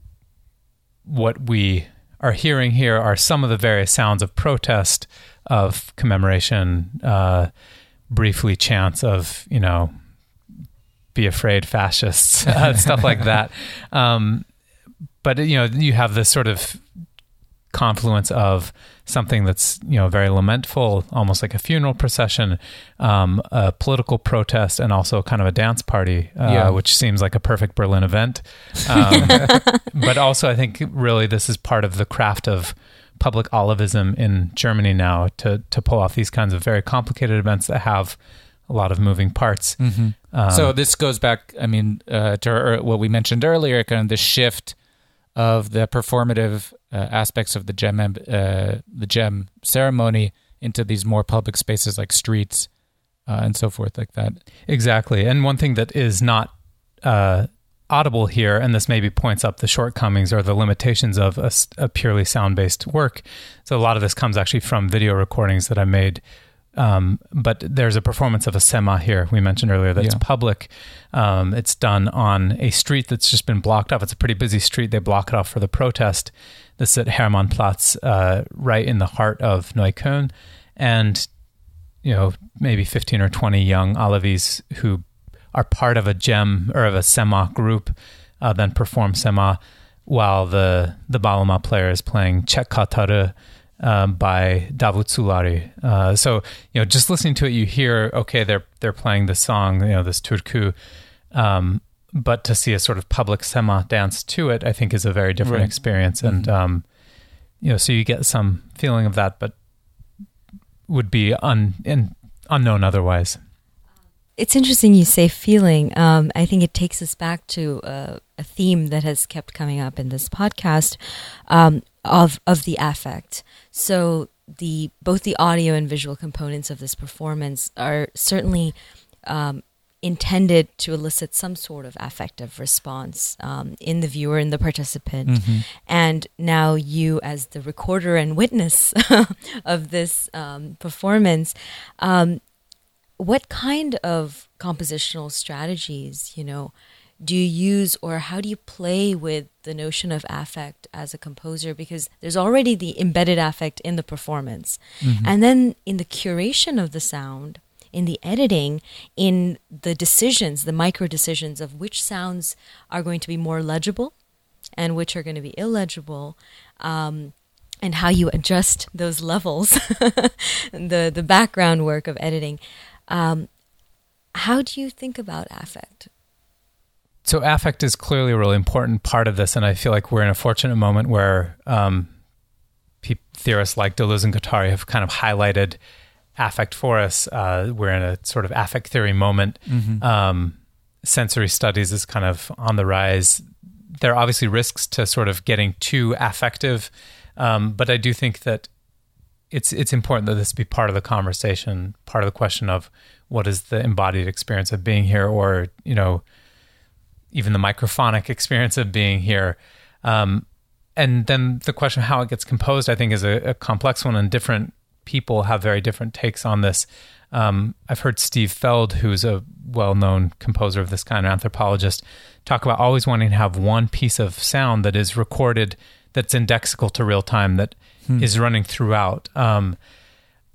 S3: what we are hearing here are some of the various sounds of protest, of commemoration, uh, briefly chants of, you know, be afraid fascists, uh, stuff like that. Um, but, you know, you have this sort of confluence of something that's you know very lamentful, almost like a funeral procession, um, a political protest, and also kind of a dance party, uh,
S1: Yeah.
S3: which seems like a perfect Berlin event. Um, but also, I think really this is part of the craft of public Alevism in Germany now to to pull off these kinds of very complicated events that have a lot of moving parts.
S1: Mhm.
S3: Um,
S1: so this goes back, I mean, uh, to er, what we mentioned earlier, kind of the shift of the performative uh, aspects of the cem uh, the cem ceremony into these more public spaces like streets uh, and so forth, like that.
S3: Exactly. And one thing that is not uh, audible here, and this maybe points up the shortcomings or the limitations of a purely sound based work. So a lot of this comes actually from video recordings that I made. Um, but there's a performance of a sema here we mentioned earlier that's
S1: Yeah.
S3: public. Um, it's done on a street that's just been blocked off. It's a pretty busy street. They block it off for the protest. This is at Hermannplatz, uh, right in the heart of Neukölln. And you know, maybe 15 or 20 young Alevis who are part of a cem or of a Sema group, uh, then perform Sema while the, the Balama player is playing Çek Katarı um, by Davut Sulari. Uh, so, you know, just listening to it, you hear, okay, they're, they're playing the song, you know, this Turku. Um, but to see a sort of public Sema dance to it, I think is a very different
S1: Right.
S3: experience. And, um, you know, so you get some feeling of that, but would be un, in, unknown otherwise.
S2: It's interesting you say feeling. Um, I think it takes us back to uh, a theme that has kept coming up in this podcast um, of of the affect. So the both the audio and visual components of this performance are certainly um, intended to elicit some sort of affective response um, in the viewer and the participant.
S1: Mhm.
S2: And now you, as the recorder and witness of this um, performance, um, what kind of compositional strategies, you know, do you use or how do you play with the notion of affect as a composer? Because there's already the embedded affect in the performance.
S1: Mhm.
S2: And then in the curation of the sound, in the editing, in the decisions, the micro decisions of which sounds are going to be more legible and which are going to be illegible. Um, and how you adjust those levels, the the background work of editing. Um, how do you think about affect?
S3: So affect is clearly a really important part of this, and I feel like we're in a fortunate moment where um, pe- theorists like Deleuze and Guattari have kind of highlighted affect for us. Uh, we're in a sort of affect theory moment.
S1: Mhm.
S3: Um, sensory studies is kind of on the rise. There are obviously risks to sort of getting too affective, um, but I do think that it's it's important that this be part of the conversation, part of the question of what is the embodied experience of being here, or you know, even the microphonic experience of being here. Um, and then the question of how it gets composed, I think, is a, a complex one, and different people have very different takes on this. Um, I've heard Steve Feld, who's a well-known composer of this kind, of anthropologist, talk about always wanting to have one piece of sound that is recorded, that's indexical to real time, that is
S1: Hmm.
S3: running throughout. Um,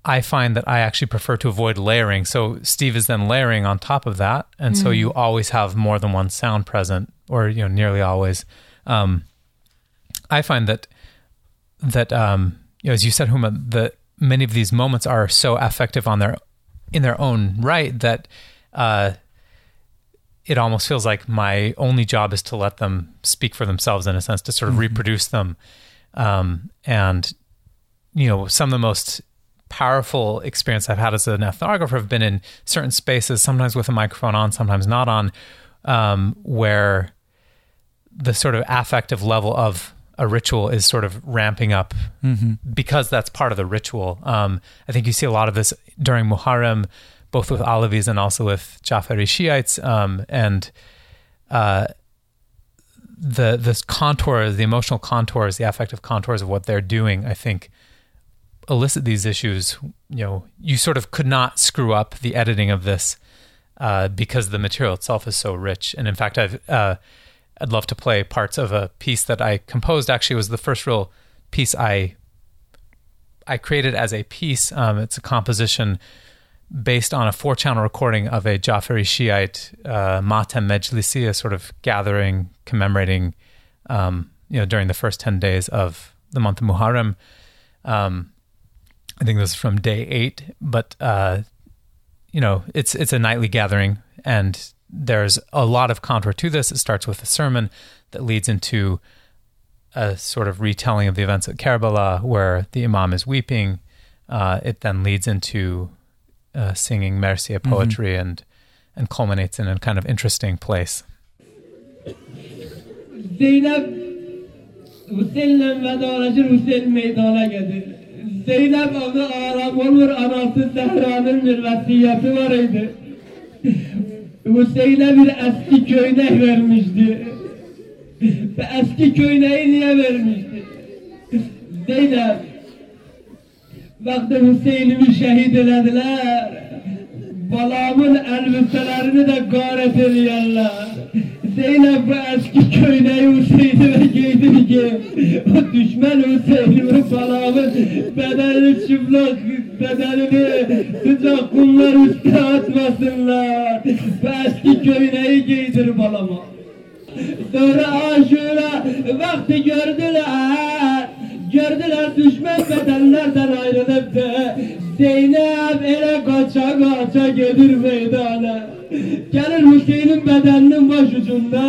S3: I find that I actually prefer to avoid layering. So Steve is then layering on top of that, and so
S1: Mm.
S3: you always have more than one sound present, or you know, nearly always. Um, I find that that um, you know, as you said, Huma, that many of these moments are so affective on their in their own right that uh, it almost feels like my only job is to let them speak for themselves in a sense, to sort of
S1: Mhm.
S3: reproduce them. Um, and you know, some of the most powerful experience I've had as an ethnographer I've been in certain spaces, sometimes with a microphone on, sometimes not on, um, where the sort of affective level of a ritual is sort of ramping up
S1: Mhm.
S3: because that's part of the ritual. Um, I think you see a lot of this during Muharram, both with Alevis and also with Jafari Shiites, um, and uh, the the contours, the emotional contours, the affective contours of what they're doing. I think elicit these issues. You know, you sort of could not screw up the editing of this uh, because the material itself is so rich. And in fact, I've uh, I'd love to play parts of a piece that I composed. Actually, was the first real piece I I created as a piece. Um, it's a composition based on a four-channel recording of a Jafari Shiite uh, Matem Mejlisi, a sort of gathering commemorating, um, you know, during the first ten days of the month of Muharram. Um, I think this is from day eight, but uh, you know, it's it's a nightly gathering, and there's a lot of contour to this. It starts with a sermon that leads into a sort of retelling of the events at Karbala, where the Imam is weeping. Uh, it then leads into uh, singing Mercia poetry and and culminates in a kind of interesting place.
S5: Zeynep adı Arap olur anası Zehra'nın bir vasiyeti var idi. Hüseyin'e bir eski köynek vermişti. Ve eski köyneği niye vermişti? Zeynep Vakti Hüseyin'imi şehit elediler. Balamın elbiselerini de garet ediyorlar. Zeynep bu eski köyneği Hüseyin'ime giydir ki o düşman Hüseyin'imi balamın bedenini çıplak bedenini sıcak kumlar üstüne atmasınlar. Bu eski köyneği giydir balama. Sonra aşura vakti gördüler Gördüler düşman bedenlerden ayrılıp da Zeynep ele kaça kaça gelir meydana Gelir Hüseyin'in bedeninin başucunda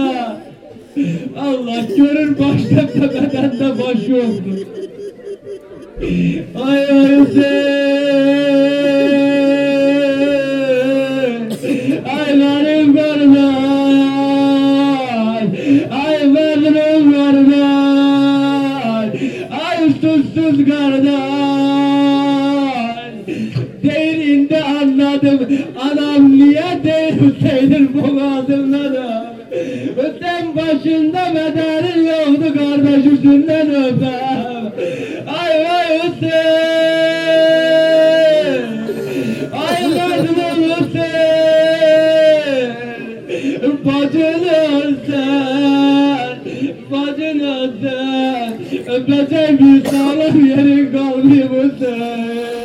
S5: Allah görür başta da bedende baş yoktur. Ay ay Hüseyin Ay benim kardeş Ay benim kardeş Ay susuz kardeş. Değerinde anladım emniyedir Hüseyin'in bu kadınlara Öten başında bedelin yoktu kardeş üstünden öpe. Ay vay Hüseyin! Ay kadınım Hüseyin! Bacını sen Bacını sen Öpecek bir sağlam yerin kalbi Hüseyin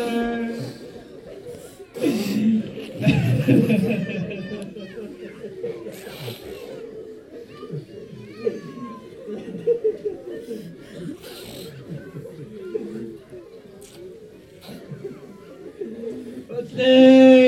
S5: Hüseyin'im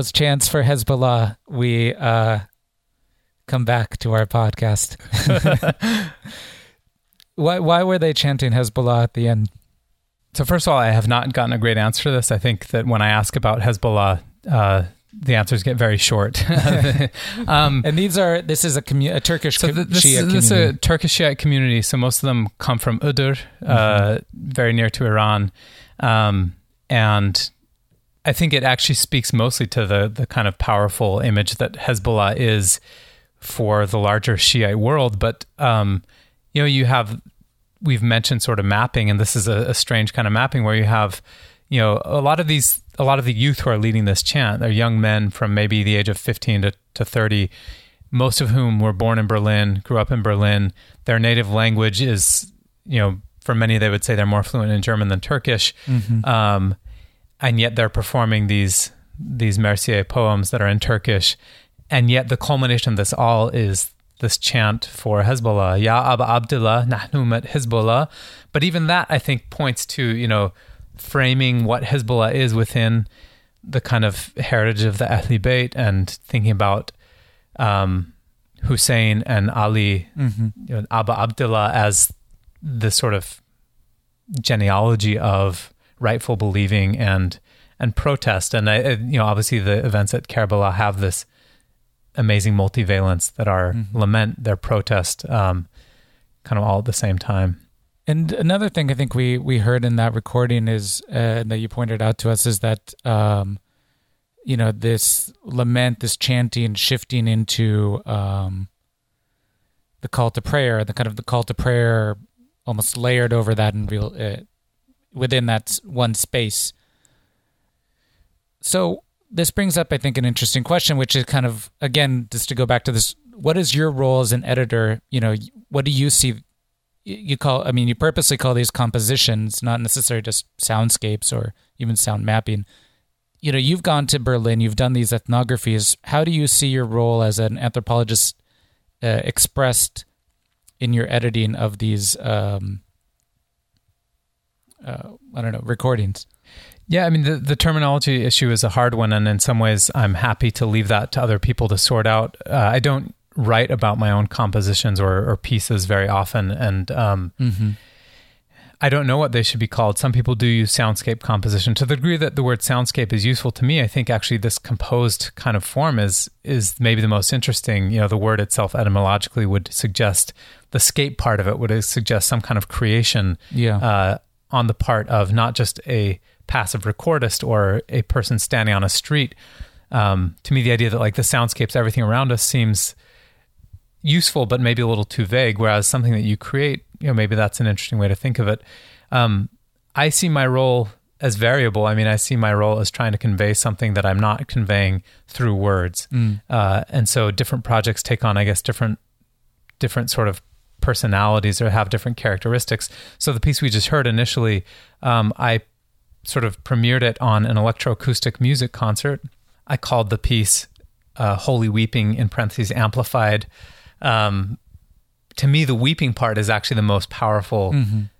S1: those chants for Hezbollah, we uh, come back to our podcast. why why were they chanting Hezbollah at the end?
S3: So first of all, I have not gotten a great answer to this. I think that when I ask about Hezbollah, uh, the answers get very short. um,
S1: and these are this is a, commu- a Turkish
S3: so th- this,
S1: Shia
S3: this is a Turkish Shiite community. So most of them come from Iğdır, uh, very near to Iran, um, and I think it actually speaks mostly to the the kind of powerful image that Hezbollah is for the larger Shiite world. But um, you know, you have we've mentioned sort of mapping, and this is a, a strange kind of mapping where you have you know a lot of these a lot of the youth who are leading this chant they're young men from maybe the age of 15 to, to 30 most of whom were born in berlin grew up in berlin their native language is you know for many they would say they're more fluent in german than turkish
S1: Mhm.
S3: um, and yet they're performing these these Mercier poems that are in Turkish, and yet the culmination of this all is this chant for Hezbollah, Ya Aba Abdullah, Nahnu met Hezbollah. But even that, I think, points to you know framing what Hezbollah is within the kind of heritage of the Ahli Bayt and thinking about um, Hussein and Ali,
S1: Mhm.
S3: you know, Abba Abdullah as the sort of genealogy of rightful believing and and protest. And I, I- you know, obviously the events at Karbala have this amazing multivalence that are lament, their protest, um, kind of all at the same time.
S1: And another thing I think we we heard in that recording is uh, that you pointed out to us is that um, you know this lament, this chanting, shifting into um, the call to prayer, the kind of the call to prayer, almost layered over that and real uh, within that one space. So this brings up, I think, an interesting question, which is kind of again just to go back to this: what is your role as an editor? You know, what do you see? you call i mean you purposely call these compositions not necessarily just soundscapes or even sound mapping you know you've gone to berlin you've done these ethnographies how do you see your role as an anthropologist uh, expressed in your editing of these um uh, i don't know recordings
S3: Yeah, I mean the the terminology issue is a hard one, and in some ways, I'm happy to leave that to other people to sort out. Uh, I don't write about my own compositions or, or pieces very often, and um,
S1: Mhm.
S3: I don't know what they should be called. Some people do use soundscape composition. To the degree that the word soundscape is useful to me, I think actually this composed kind of form is is maybe the most interesting. You know, the word itself etymologically would suggest the scape part of it would suggest some kind of creation
S1: Yeah.
S3: uh, on the part of not just a passive recordist or a person standing on a street. Um, to me, the idea that like the soundscapes, everything around us seems useful, but maybe a little too vague. Whereas something that you create, you know, maybe that's an interesting way to think of it. Um, I see my role as variable. I mean, I see my role as trying to convey something that I'm not conveying through words,
S1: Mm.
S3: uh, and so different projects take on, I guess, different different sort of personalities or have different characteristics. So the piece we just heard initially, um, I sort of premiered it on an electroacoustic music concert. I called the piece uh, "Holy Weeping" in parentheses amplified. Um, to me, the weeping part is actually the most powerful
S1: Mhm.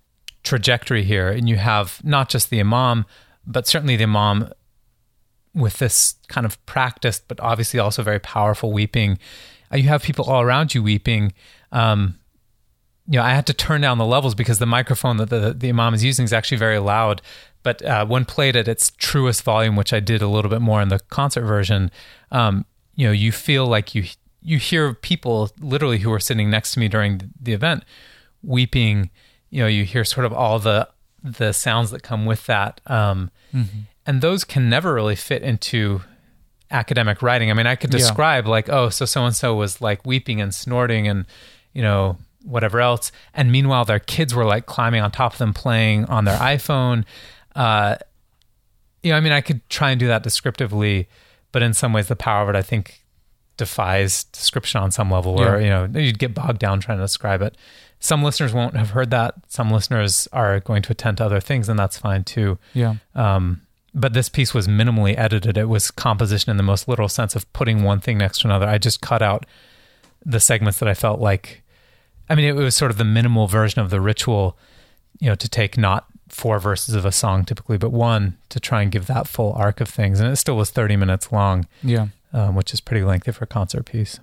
S3: trajectory here, and you have not just the imam, but certainly the imam with this kind of practiced, but obviously also very powerful weeping. Uh, you have people all around you weeping. Um, you know, I had to turn down the levels because the microphone that the, the imam is using is actually very loud. But uh, when played at its truest volume, which I did a little bit more in the concert version, um, you know, you feel like you you hear people literally who were sitting next to me during the event weeping. You know, you hear sort of all the the sounds that come with that, um,
S1: Mhm.
S3: and those can never really fit into academic writing. I mean, I could
S1: Yeah.
S3: describe like, oh, so so and so was like weeping and snorting and you know whatever else, and meanwhile their kids were like climbing on top of them playing on their iPhone. Uh, you know, I mean, I could try and do that descriptively, but in some ways, the power of it, I think, defies description on some level. Where
S1: Yeah.
S3: you know you'd get bogged down trying to describe it. Some listeners won't have heard that. Some listeners are going to attend to other things, and that's fine too.
S1: Yeah.
S3: Um, but this piece was minimally edited. It was composition in the most literal sense of putting one thing next to another. I just cut out the segments that I felt like. I mean, it was sort of the minimal version of the ritual, you know, to take not four verses of a song typically, but one to try and give that full arc of things. And it still was 30 minutes long,
S1: Yeah.
S3: um, which is pretty lengthy for a concert piece.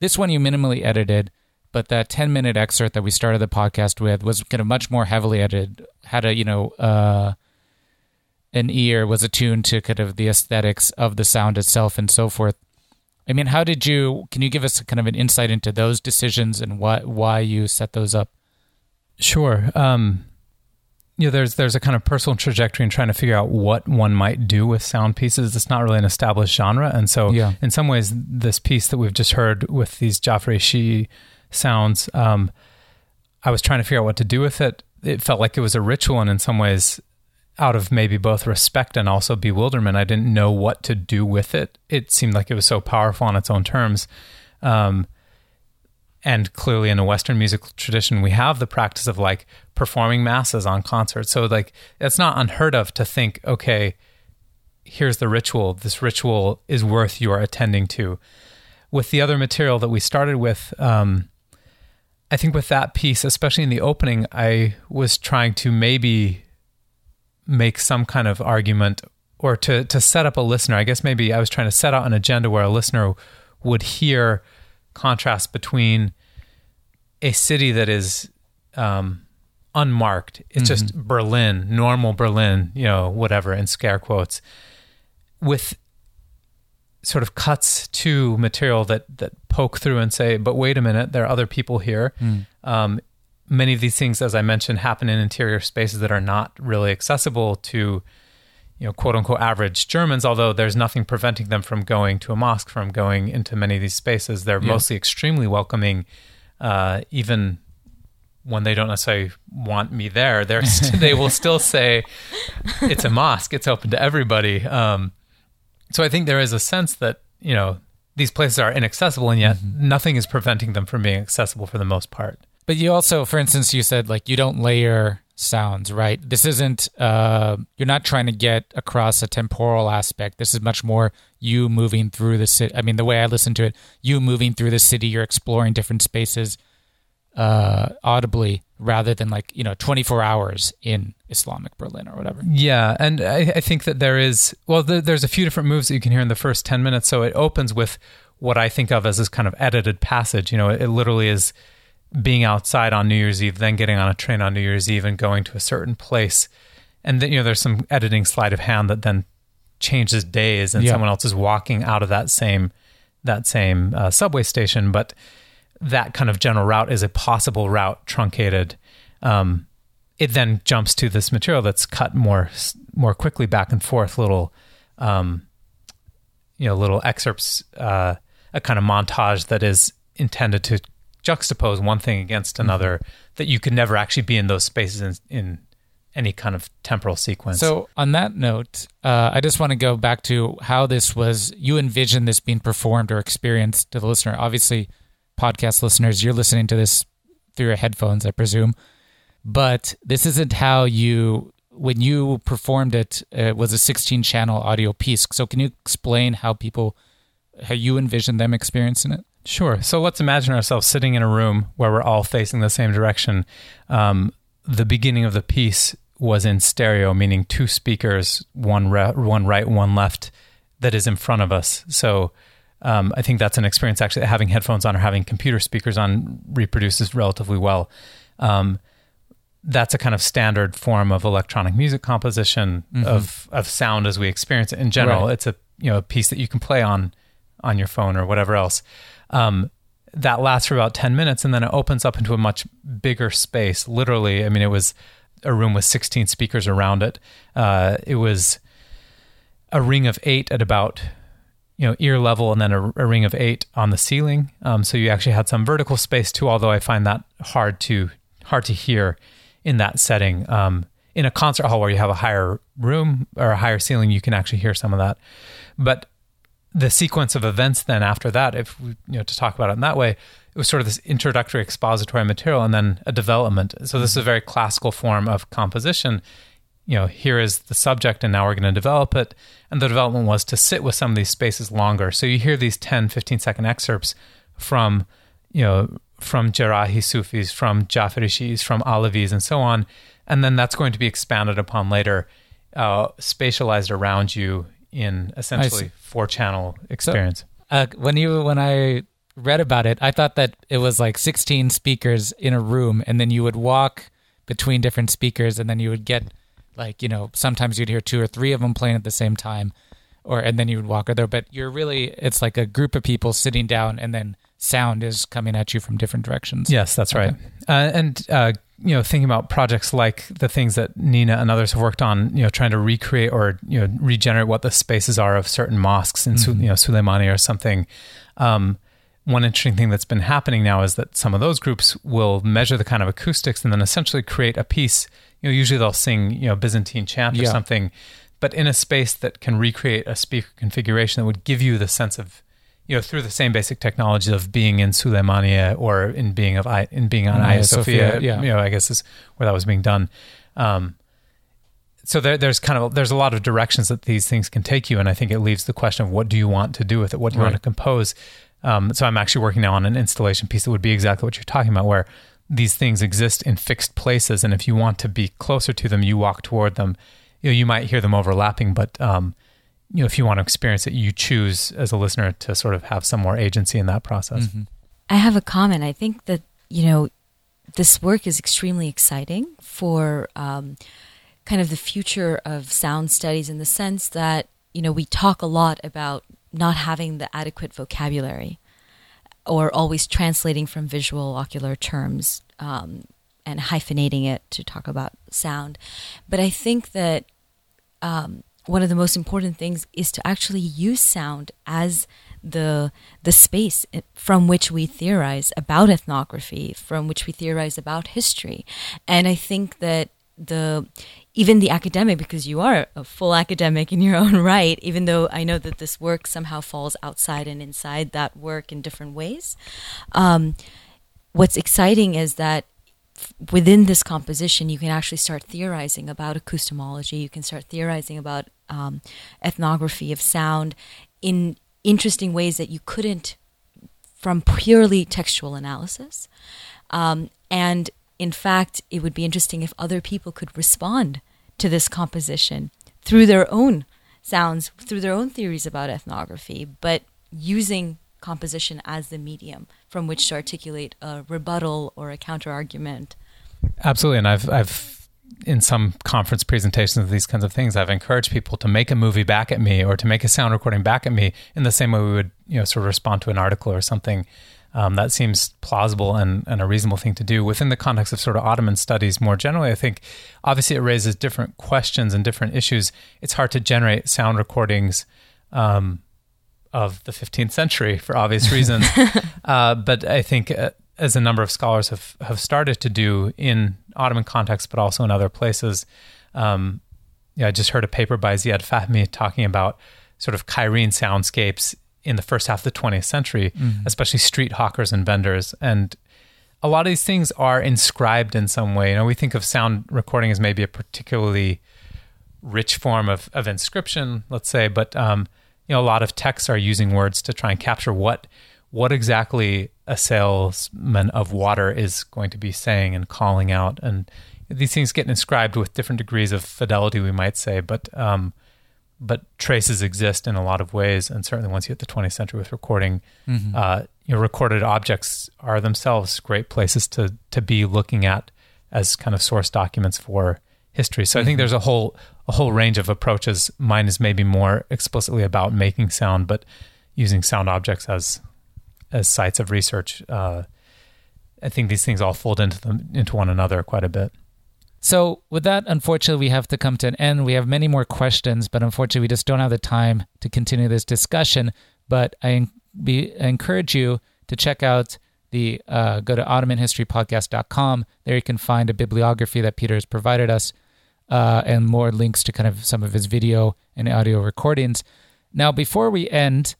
S1: This one you minimally edited, but that 10 minute excerpt that we started the podcast with was kind of much more heavily edited. Had a, you know, uh, an ear, was attuned to kind of the aesthetics of the sound itself and so forth. I mean, how did you, can you give us kind of an insight into those decisions and what, why you set those up?
S3: Sure. Um, you know, there's there's a kind of personal trajectory in trying to figure out what one might do with sound pieces. It's not really an established genre, and so
S1: Yeah.
S3: in some ways, this piece that we've just heard with these Jafari Shi sounds, um, I was trying to figure out what to do with it. It felt like it was a ritual, and in some ways, out of maybe both respect and also bewilderment, I didn't know what to do with it. It seemed like it was so powerful on its own terms. Um, and clearly in a western musical tradition we have the practice of like performing masses on concerts so like it's not unheard of to think okay here's the ritual this ritual is worth your attending to with the other material that we started with um, i think with that piece especially in the opening i was trying to maybe make some kind of argument or to to set up a listener i guess maybe i was trying to set out an agenda where a listener would hear contrast between a city that is um, unmarked. It's just Berlin, normal Berlin, you know, whatever, in scare quotes, with sort of cuts to material that that poke through and say, "But wait a minute, there are other people here."
S1: Mm.
S3: Um, many of these things, as I mentioned, happen in interior spaces that are not really accessible to you know, quote unquote average Germans, although there's nothing preventing them from going to a mosque, from going into many of these spaces. They're
S1: Yeah.
S3: mostly extremely welcoming, uh, even when they don't necessarily want me there. They're st- they will still say it's a mosque, it's open to everybody. Um, so I think there is a sense that you know these places are inaccessible, and yet nothing is preventing them from being accessible for the most part.
S1: But you also, for instance, you said like you don't layer sounds, right? This isn't, uh, you're not trying to get across a temporal aspect. This is much more you moving through the city. I mean, the way I listen to it, you moving through the city, you're exploring different spaces uh, audibly rather than like, you know, 24 hours in Islamic Berlin or whatever.
S3: Yeah, and I, I think that there is well, there, there's a few different moves that you can hear in the first ten minutes. So it opens with what I think of as this kind of edited passage. You know, it, it literally is being outside on New Year's Eve, then getting on a train on New Year's Eve and going to a certain place, and then you know there's some editing sleight of hand that then changes days, and
S1: Yeah.
S3: someone else is walking out of that same that same uh, subway station, but that kind of general route is a possible route truncated. Um, it then jumps to this material that's cut more more quickly back and forth, little um, you know little excerpts, uh, a kind of montage that is intended to juxtapose one thing against another that you could never actually be in those spaces in, in any kind of temporal sequence.
S1: So, on that note, uh, I just want to go back to how this was. You envision this being performed or experienced to the listener. Obviously, podcast listeners, you're listening to this through your headphones, I presume. But this isn't how you, when you performed it, it was a 16 channel audio piece. So, can you explain how people, how you envision them experiencing it?
S3: Sure. So let's imagine ourselves sitting in a room where we're all facing the same direction. Um, the beginning of the piece was in stereo, meaning two speakers, one re- one right, one left, that is in front of us. So um, I think that's an experience. Actually, having headphones on or having computer speakers on reproduces relatively well. Um, that's a kind of standard form of electronic music composition
S1: Mhm.
S3: of of sound as we experience it in general.
S1: Right.
S3: It's a you know a piece that you can play on on your phone or whatever else. Um, that lasts for about ten minutes, and then it opens up into a much bigger space. Literally, I mean, it was a room with sixteen speakers around it. Uh, it was a ring of eight at about you know ear level and then a, a ring of eight on the ceiling um, so you actually had some vertical space too although i find that hard to hard to hear in that setting um, in a concert hall where you have a higher room or a higher ceiling you can actually hear some of that but the sequence of events then after that if we, you know to talk about it in that way it was sort of this introductory expository material and then a development so this is a very classical form of composition you know, here is the subject and now we're going to develop it. And the development was to sit with some of these spaces longer. So you hear these 10, 15 second excerpts from, you know, from Jerrahi Sufis, from Jafari Shis, from Alevis, and so on. And then that's going to be expanded upon later, uh, spatialized around you in essentially four channel experience.
S1: Uh, when you when I read about it, I thought that it was like 16 speakers in a room, and then you would walk between different speakers, and then you would get like you know sometimes you'd hear two or three of them playing at the same time, or and then you would walk there. But you're really it's like a group of people sitting down, and then sound is coming at you from different directions.
S3: Yes, that's right. Uh, and uh, you know, thinking about projects like the things that Nina and others have worked on, you know, trying to recreate or you know regenerate what the spaces are of certain mosques in
S1: Mhm.
S3: you know Suleimani or something. Um, one interesting thing that's been happening now is that some of those groups will measure the kind of acoustics and then essentially create a piece. You know, usually they'll sing you know Byzantine chant or
S1: Yeah.
S3: something, but in a space that can recreate a speaker configuration that would give you the sense of you know, through the same basic technology of being in Süleymaniye or in being of I, in being on Hagia Sophia,
S1: Sophia, yeah.
S3: you know, I guess is where that was being done. Um, so there, there's kind of there's a lot of directions that these things can take you, and I think it leaves the question of what do you want to do with it? What do you want to compose? Um, so I'm actually working now on an installation piece that would be exactly what you're talking about, where these things exist in fixed places, and if you want to be closer to them, you walk toward them. You know, you might hear them overlapping, but um, you know, if you want to experience it, you choose as a listener to sort of have some more agency in that process.
S1: Mm-hmm.
S2: I have a comment. I think that, you know, this work is extremely exciting for um, kind of the future of sound studies in the sense that, you know, we talk a lot about not having the adequate vocabulary or always translating from visual ocular terms um, and hyphenating it to talk about sound. But I think that um, one of the most important things is to actually use sound as the the space from which we theorize about ethnography, from which we theorize about history, and I think that the even the academic because you are a full academic in your own right even though i know that this work somehow falls outside and inside that work in different ways um, what's exciting is that within this composition you can actually start theorizing about acoustemology you can start theorizing about um, ethnography of sound in interesting ways that you couldn't from purely textual analysis um, and in fact, it would be interesting if other people could respond to this composition through their own sounds, through their own theories about ethnography, but using composition as the medium from which to articulate a rebuttal or a counter argument.
S3: Absolutely, and I've I've in some conference presentations of these kinds of things, I've encouraged people to make a movie back at me or to make a sound recording back at me in the same way we would you know sort of respond to an article or something. Um, that seems plausible and, and a reasonable thing to do within the context of sort of Ottoman studies more generally. I think obviously it raises different questions and different issues. It's hard to generate sound recordings um, of the 15th century for obvious reasons. uh, but I think uh, as a number of scholars have, have started to do in Ottoman context, but also in other places. Um, yeah, I just heard a paper by Ziad Fahmy talking about sort of Cairene soundscapes in the first half of the 20th century,
S1: Mhm.
S3: especially street hawkers and vendors. And a lot of these things are inscribed in some way. You know, we think of sound recording as maybe a particularly rich form of, of inscription, let's say, but um, you know, a lot of texts are using words to try and capture what what exactly a salesman of water is going to be saying and calling out, and these things get inscribed with different degrees of fidelity, we might say, but um, but traces exist in a lot of ways, and certainly once you hit the 20th century with recording,
S1: Mhm.
S3: uh, you know, recorded objects are themselves great places to to be looking at as kind of source documents for history. So I think
S1: Mhm.
S3: there's a whole a whole range of approaches. Mine is maybe more explicitly about making sound, but using sound objects as as sites of research. Uh, I think these things all fold into them into one another quite a bit.
S1: So, with that, unfortunately, we have to come to an end. We have many more questions, but unfortunately, we just don't have the time to continue this discussion. But I, be, I encourage you to check out the uh, go to OttomanHistoryPodcast.com. There you can find a bibliography that Peter has provided us uh, and more links to kind of some of his video and audio recordings. Now, before we end,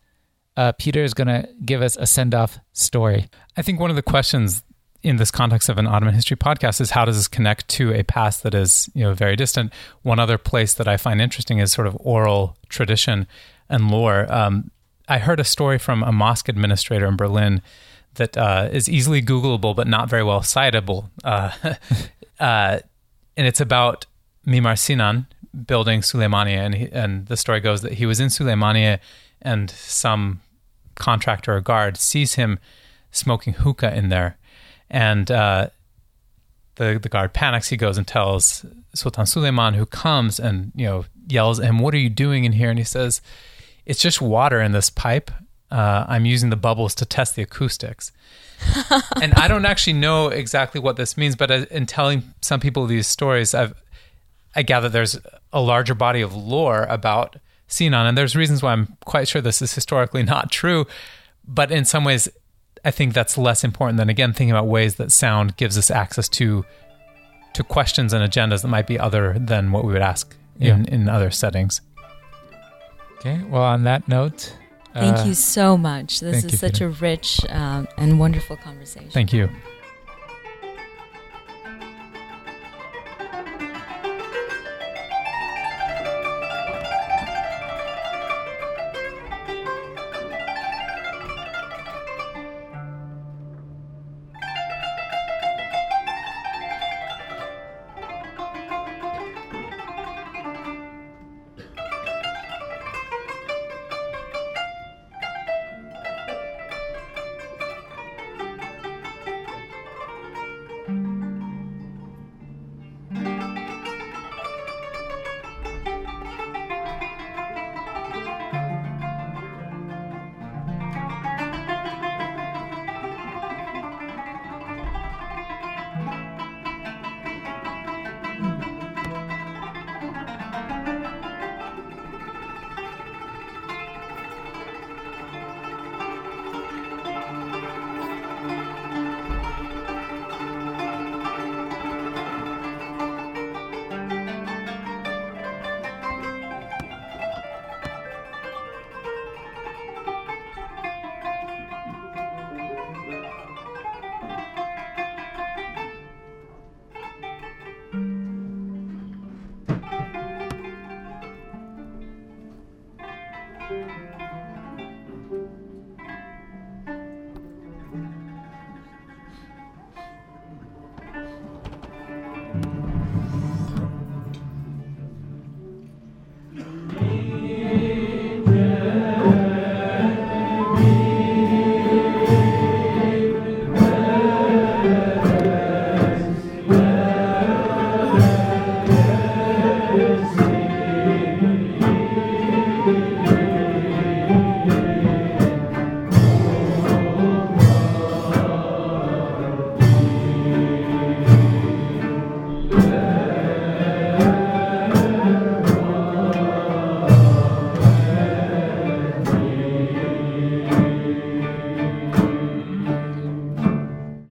S1: uh, Peter is going to give us a send off story.
S3: I think one of the questions in this context of an Ottoman history podcast is how does this connect to a past that is you know very distant? One other place that I find interesting is sort of oral tradition and lore. Um, I heard a story from a mosque administrator in Berlin that uh, is easily Googleable but not very well citable, uh, uh, and it's about Mimar Sinan building Süleymaniye, and he, and the story goes that he was in Süleymaniye and some contractor or guard sees him smoking hookah in there, and uh, the the guard panics. He goes and tells Sultan Suleiman, who comes and you know yells at him, "What are you doing in here?" And he says, "It's just water in this pipe. Uh, I'm using the bubbles to test the acoustics." and I don't actually know exactly what this means, but uh, in telling some people these stories, I've I gather there's a larger body of lore about Sinan, and there's reasons why I'm quite sure this is historically not true. But in some ways, I think that's less important than again thinking about ways that sound gives us access to to questions and agendas that might be other than what we would ask in, in other settings.
S1: Okay. Well, on that note,
S2: Thank
S1: uh,
S2: you so much. This is
S1: you,
S2: such
S1: Peter.
S2: a rich um, and wonderful conversation.
S3: Thank you.